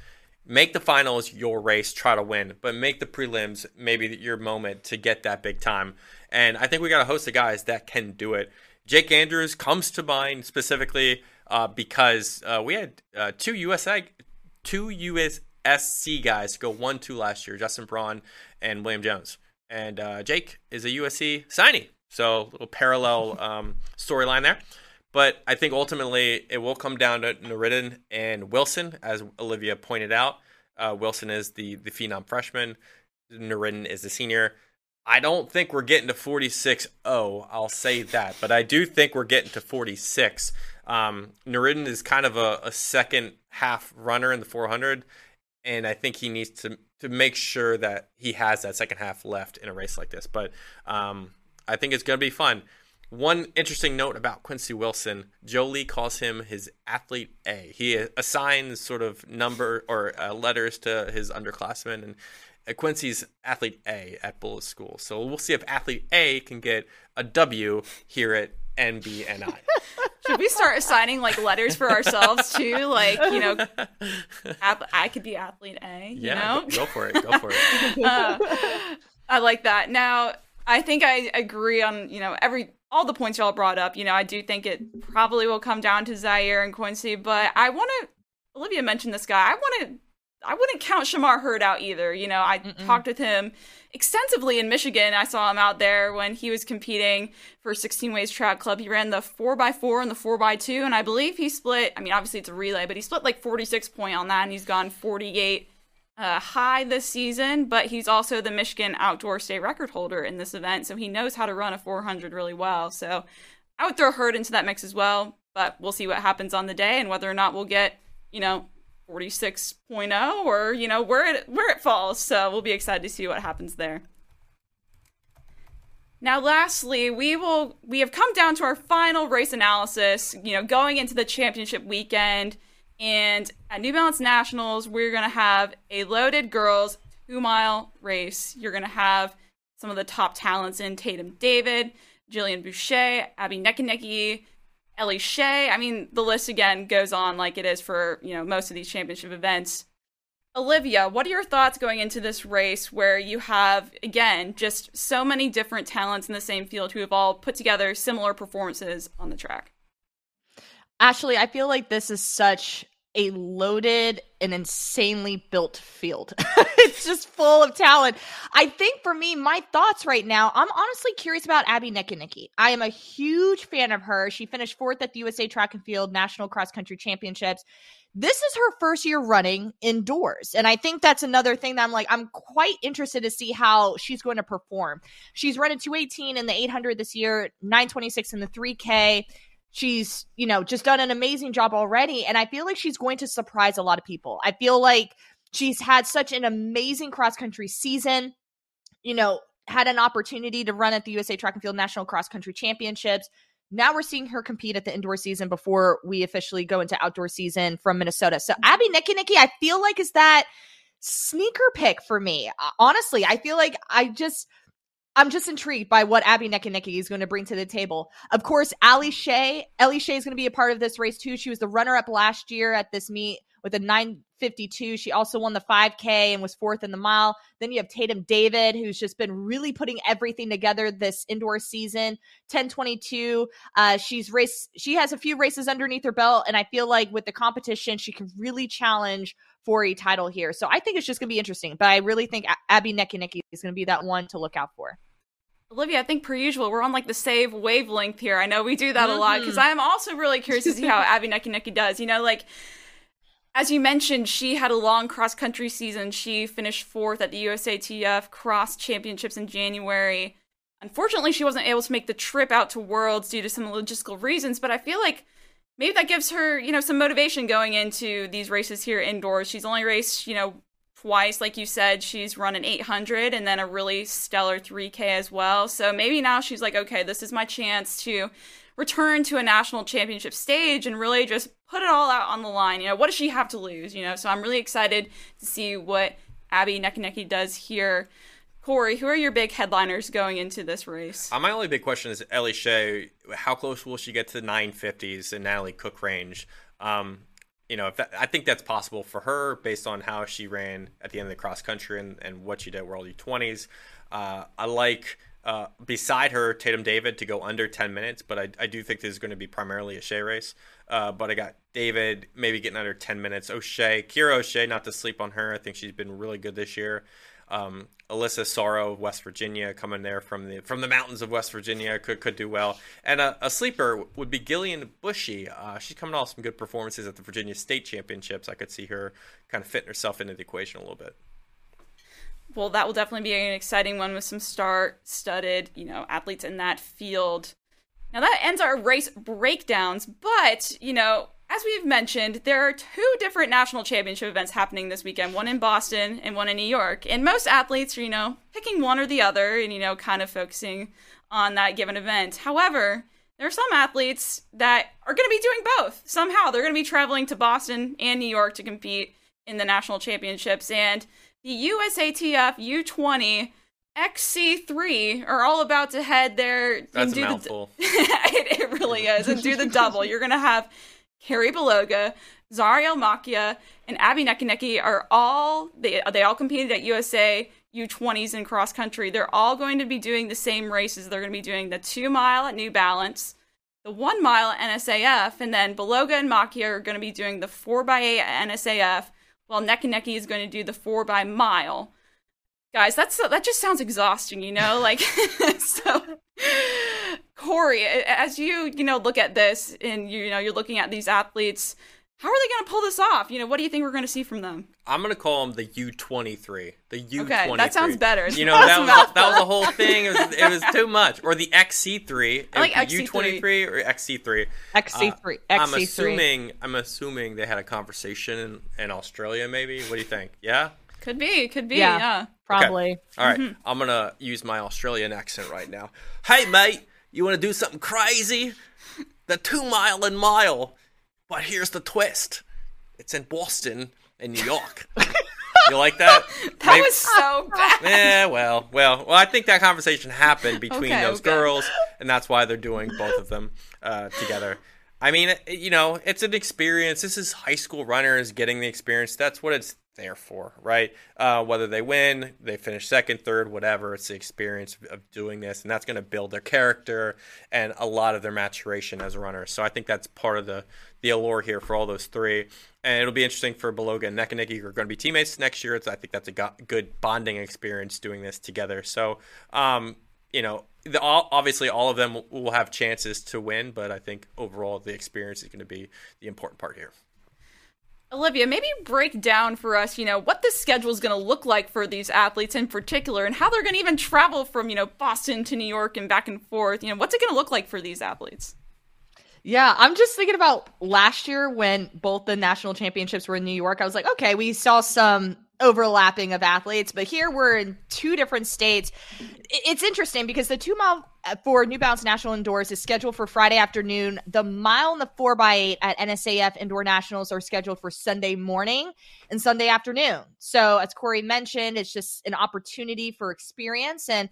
[SPEAKER 2] Make the finals your race, try to win, but make the prelims maybe your moment to get that big time. And I think we got a host of guys that can do it. Jake Andrews comes to mind specifically uh, because uh, we had uh, two USA, two US SC guys to go one two last year, Justin Braun and William Jones. And uh, Jake is a USC signee, so a little parallel um, storyline there. But I think ultimately it will come down to Nuruddin and Wilson, as Olivia pointed out. Uh, Wilson is the the phenom freshman. Nuruddin is the senior. I don't think we're getting to 46 0. I'll say that. But I do think we're getting to 46. Um, Nuruddin is kind of a, a second half runner in the 400 and I think he needs to to make sure that he has that second half left in a race like this. But um, I think it's going to be fun. One interesting note about Quincy Wilson: Joe Lee calls him his athlete A. He assigns sort of number or uh, letters to his underclassmen, and uh, Quincy's athlete A at Bullis School. So we'll see if athlete A can get a W here at NBNI.
[SPEAKER 1] Should we start assigning like letters for ourselves too? Like, you know, I could be athlete A. You
[SPEAKER 2] yeah,
[SPEAKER 1] know?
[SPEAKER 2] go for it. Go for it.
[SPEAKER 1] Uh, I like that. Now, I think I agree on you know every all the points y'all brought up. You know, I do think it probably will come down to Zaire and Quincy, but I want to. Olivia mentioned this guy. I want to I wouldn't count Shamar Hurd out either. You know, I Mm-mm. talked with him extensively in Michigan. I saw him out there when he was competing for 16 Ways Track Club. He ran the 4x4 and the 4x2, and I believe he split, I mean, obviously it's a relay, but he split like 46 point on that, and he's gone 48 uh, high this season, but he's also the Michigan outdoor state record holder in this event, so he knows how to run a 400 really well. So I would throw Hurd into that mix as well, but we'll see what happens on the day and whether or not we'll get, you know, 46.0 or you know where it where it falls. So we'll be excited to see what happens there. Now lastly we will we have come down to our final race analysis you know going into the championship weekend. And at new balance nationals we're going to have a loaded girls two mile race. You're going to have some of the top talents in tatum david jillian boucher abby Nechanicky, Ellie Shea. I mean, the list again goes on like it is for, you know, most of these championship events. Olivia, what are your thoughts going into this race where you have, again, just so many different talents in the same field who have all put together similar performances on the track?
[SPEAKER 5] Ashley, I feel like this is such a loaded and insanely built field. it's just full of talent. I think for me, my thoughts right now, I'm honestly curious about Abby Nechanicky. I am a huge fan of her. She finished fourth at the USA Track and Field National Cross Country Championships. This is her first year running indoors. And I think that's another thing that I'm like, I'm quite interested to see how she's going to perform. She's running 218 in the 800 this year, 926 in the 3K she's you know just done an amazing job already and i feel like she's going to surprise a lot of people i feel like she's had such an amazing cross country season you know had an opportunity to run at the USA Track and Field National Cross Country Championships. Now we're seeing her compete at the indoor season before we officially go into outdoor season from Minnesota. So Abby Nicky I feel like is that sneaker pick for me. Honestly, I feel like I just I'm just intrigued by what Abby Nicky is going to bring to the table. Of course, Ali Shea, Ellie Shea is going to be a part of this race too. She was the runner up last year at this meet with a 952. She also won the 5K and was fourth in the mile. Then you have Tatum David, who's just been really putting everything together this indoor season. 1022. Uh, she's raced, she has a few races underneath her belt. And I feel like with the competition, she can really challenge for a title here. So I think it's just going to be interesting. But I really think Abby Nicky is going to be that one to look out for.
[SPEAKER 1] Olivia, I think per usual, we're on like the save wavelength here. I know we do that mm-hmm. a lot because mm-hmm. I'm also really curious to see how Abby Nicky does. You know, like as you mentioned, she had a long cross country season. She finished fourth at the USATF Cross Championships in January. Unfortunately, she wasn't able to make the trip out to Worlds due to some logistical reasons, but I feel like maybe that gives her, you know, some motivation going into these races here indoors. She's only raced, you know, twice, like you said. She's run an 800 and then a really stellar 3K as well. So maybe now she's like, okay, this is my chance to return to a national championship stage and really just put it all out on the line. You know, what does she have to lose? You know, so I'm really excited to see what Abby Nicky does here. Corey, who are your big headliners going into this race?
[SPEAKER 2] Uh, my only big question is Ellie Shea. How close will she get to the 950s and Natalie Cook range? Um, you know, that, I think that's possible for her based on how she ran at the end of the cross country and, and what she did at World U20s. Uh, I like uh, beside her, Tatum David to go under 10 minutes, but I, I do think this is going to be primarily a Shea race. Uh, but I got David maybe getting under 10 minutes. O'Shea, Kira O'Shea, not to sleep on her. I think she's been really good this year. Um, Alyssa Sorrow West Virginia coming there from the from the mountains of West Virginia could could do well. And a, a sleeper would be Gillian Bushy. Uh, she's coming off some good performances at the Virginia State Championships. I could see her kind of fitting herself into the equation a little bit
[SPEAKER 1] well, that will definitely be an exciting one with some star-studded, you know, athletes in that field. Now that ends our race breakdowns, but you know, as we've mentioned, there are two different national championship events happening this weekend, one in Boston and one in New York. And most athletes are, you know, picking one or the other and, you know, kind of focusing on that given event. However, there are some athletes that are going to be doing both. Somehow they're going to be traveling to Boston and New York to compete in the national championships. And the USATF U20 XC3 are all about to head there.
[SPEAKER 2] That's a mouthful.
[SPEAKER 1] The, it, it, really is. And do the double. You're going to have Karrie Baloga, Zariel Macchia, and Abby Nicky are all, they, they all competed at USA U20s in cross country. They're all going to be doing the same races. They're going to be doing the two mile at New Balance, the one mile at NSAF, and then Baloga and Macchia are going to be doing the 4x8 at NSAF while Nechanicky is going to do the four by mile. Guys, that's that just sounds exhausting, you know. Like, so Corey, as you you know look at this and you know you're looking at these athletes, how are they going to pull this off? You know, what do you think we're going to see from them?
[SPEAKER 2] I'm going to call them the U23. The U23.
[SPEAKER 1] Okay, that sounds better.
[SPEAKER 2] You know, that was, that was the whole thing. It was, it was too much. Or the XC3.
[SPEAKER 1] I like XC3.
[SPEAKER 2] U23 or XC3.
[SPEAKER 5] XC3. Uh, XC3.
[SPEAKER 2] I'm assuming, I'm assuming they had a conversation in, in Australia, maybe. What do you think? Yeah?
[SPEAKER 1] Could be. Could be. Yeah. yeah.
[SPEAKER 5] Probably.
[SPEAKER 2] Okay. All right. mm-hmm. I'm going to use my Australian accent right now. Hey, mate, you want to do something crazy? The two mile and mile but here's the twist it's in Boston and New York. you like that?
[SPEAKER 1] that Maybe... was so bad.
[SPEAKER 2] Yeah, well, well, well. I think that conversation happened between okay, those okay. girls, and that's why they're doing both of them uh, together. I mean, you know, it's an experience. This is high school runners getting the experience. That's what it's there for, right? Uh, whether they win, they finish second, third, whatever, it's the experience of doing this, and that's going to build their character and a lot of their maturation as runners. So I think that's part of the the allure here for all those three. And it'll be interesting for Baloga and Nechanicky, who are going to be teammates next year. It's, I think that's a go- good bonding experience doing this together. So, um, you know, the, all, obviously all of them will have chances to win, but I think overall the experience is going to be the important part here.
[SPEAKER 1] Olivia, maybe break down for us, you know, what the schedule is going to look like for these athletes in particular and how they're going to even travel from, you know, Boston to New York and back and forth. You know, what's it going to look like for these athletes?
[SPEAKER 5] Yeah, I'm just thinking about last year when both the national championships were in New York. I was like, okay, we saw some overlapping of athletes, but here we're in two different states. It's interesting because the two mile uh, for New Balance National Indoors is scheduled for Friday afternoon. The mile and the four by eight at NSAF Indoor Nationals are scheduled for Sunday morning and Sunday afternoon. So, as Corey mentioned, it's just an opportunity for experience. And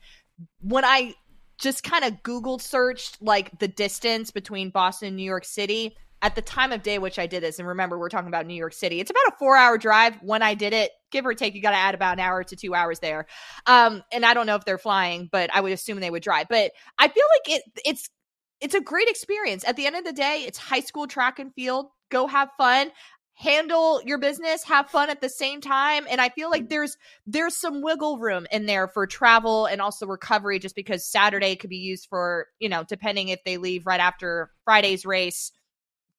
[SPEAKER 5] when I just kind of Googled searched like the distance between Boston and New York City, at the time of day which I did this, and remember, we're talking about New York City, it's about a four hour drive when I did it, give or take. You got to add about an hour to two hours there. Um, and I don't know if they're flying, but I would assume they would drive. But I feel like it, it's, it's a great experience. At the end of the day, it's high school track and field. Go have fun handle your business have fun at the same time and i feel like there's there's some wiggle room in there for travel and also recovery just because saturday could be used for you know depending if they leave right after friday's race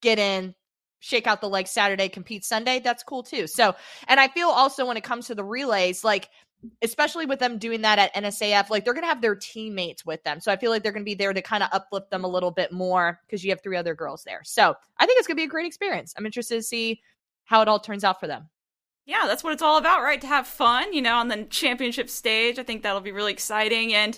[SPEAKER 5] get in, shake out the legs Saturday, compete Sunday, that's cool too. So, and I feel also when it comes to the relays, like, especially with them doing that at NSAF, like they're going to have their teammates with them. So I feel like they're going to be there to kind of uplift them a little bit more because you have three other girls there. So I think it's going to be a great experience. I'm interested to see how it all turns out for them.
[SPEAKER 1] Yeah, that's what it's all about, right? To have fun, you know, on the championship stage. I think that'll be really exciting. And,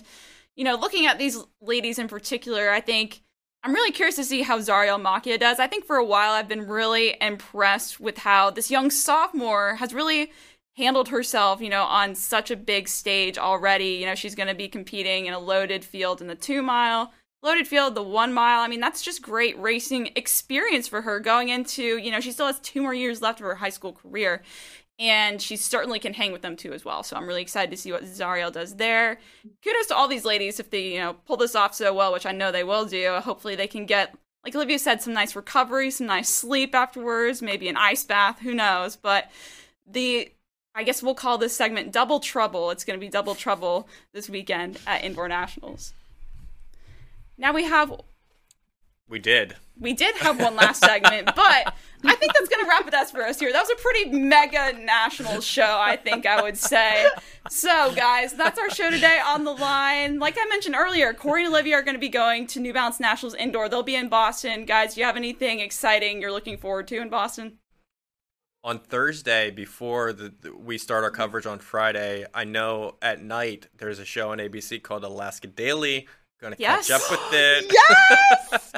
[SPEAKER 1] you know, looking at these ladies in particular, I think I'm really curious to see how Zariel Macchia does. I think for a while I've been really impressed with how this young sophomore has really handled herself, you know, on such a big stage already. You know, she's going to be competing in a loaded field in the two mile, loaded field, the one mile. I mean, that's just great racing experience for her going into, you know, she still has two more years left of her high school career and she certainly can hang with them too as well. So I'm really excited to see what Zariel does there. Kudos to all these ladies if they, you know, pull this off so well, which I know they will do. Hopefully they can get, like Olivia said, some nice recovery, some nice sleep afterwards, maybe an ice bath, who knows. But the I guess we'll call this segment Double Trouble. It's going to be Double Trouble this weekend at Indoor Nationals. Now we have
[SPEAKER 2] we did.
[SPEAKER 1] We did have one last segment, but I think that's going to wrap it up for us here. That was a pretty mega national show, I think I would say. So, guys, that's our show today on the line. Like I mentioned earlier, Corey and Olivia are going to be going to New Balance Nationals Indoor. They'll be in Boston. Guys, do you have anything exciting you're looking forward to in Boston?
[SPEAKER 2] On Thursday, before the, we start our coverage on Friday, I know at night there's a show on ABC called Alaska Daily. Gonna yes. catch up with it.
[SPEAKER 5] Yes!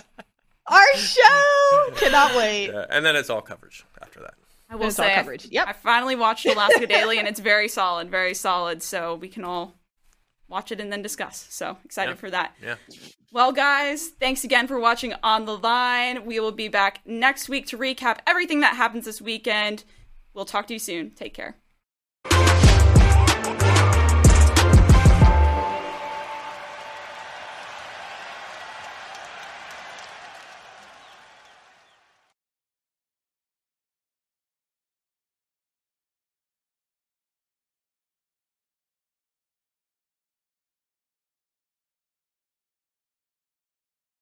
[SPEAKER 5] Our show! Cannot wait.
[SPEAKER 2] Yeah, and then it's all coverage after that.
[SPEAKER 1] I will it's say, coverage. Yep. I finally watched Alaska Daily, and it's very solid, very solid. So we can all watch it and then discuss. So excited
[SPEAKER 2] yeah.
[SPEAKER 1] for that.
[SPEAKER 2] Yeah.
[SPEAKER 1] Well, guys, thanks again for watching On the Line. We will be back next week to recap everything that happens this weekend. We'll talk to you soon. Take care.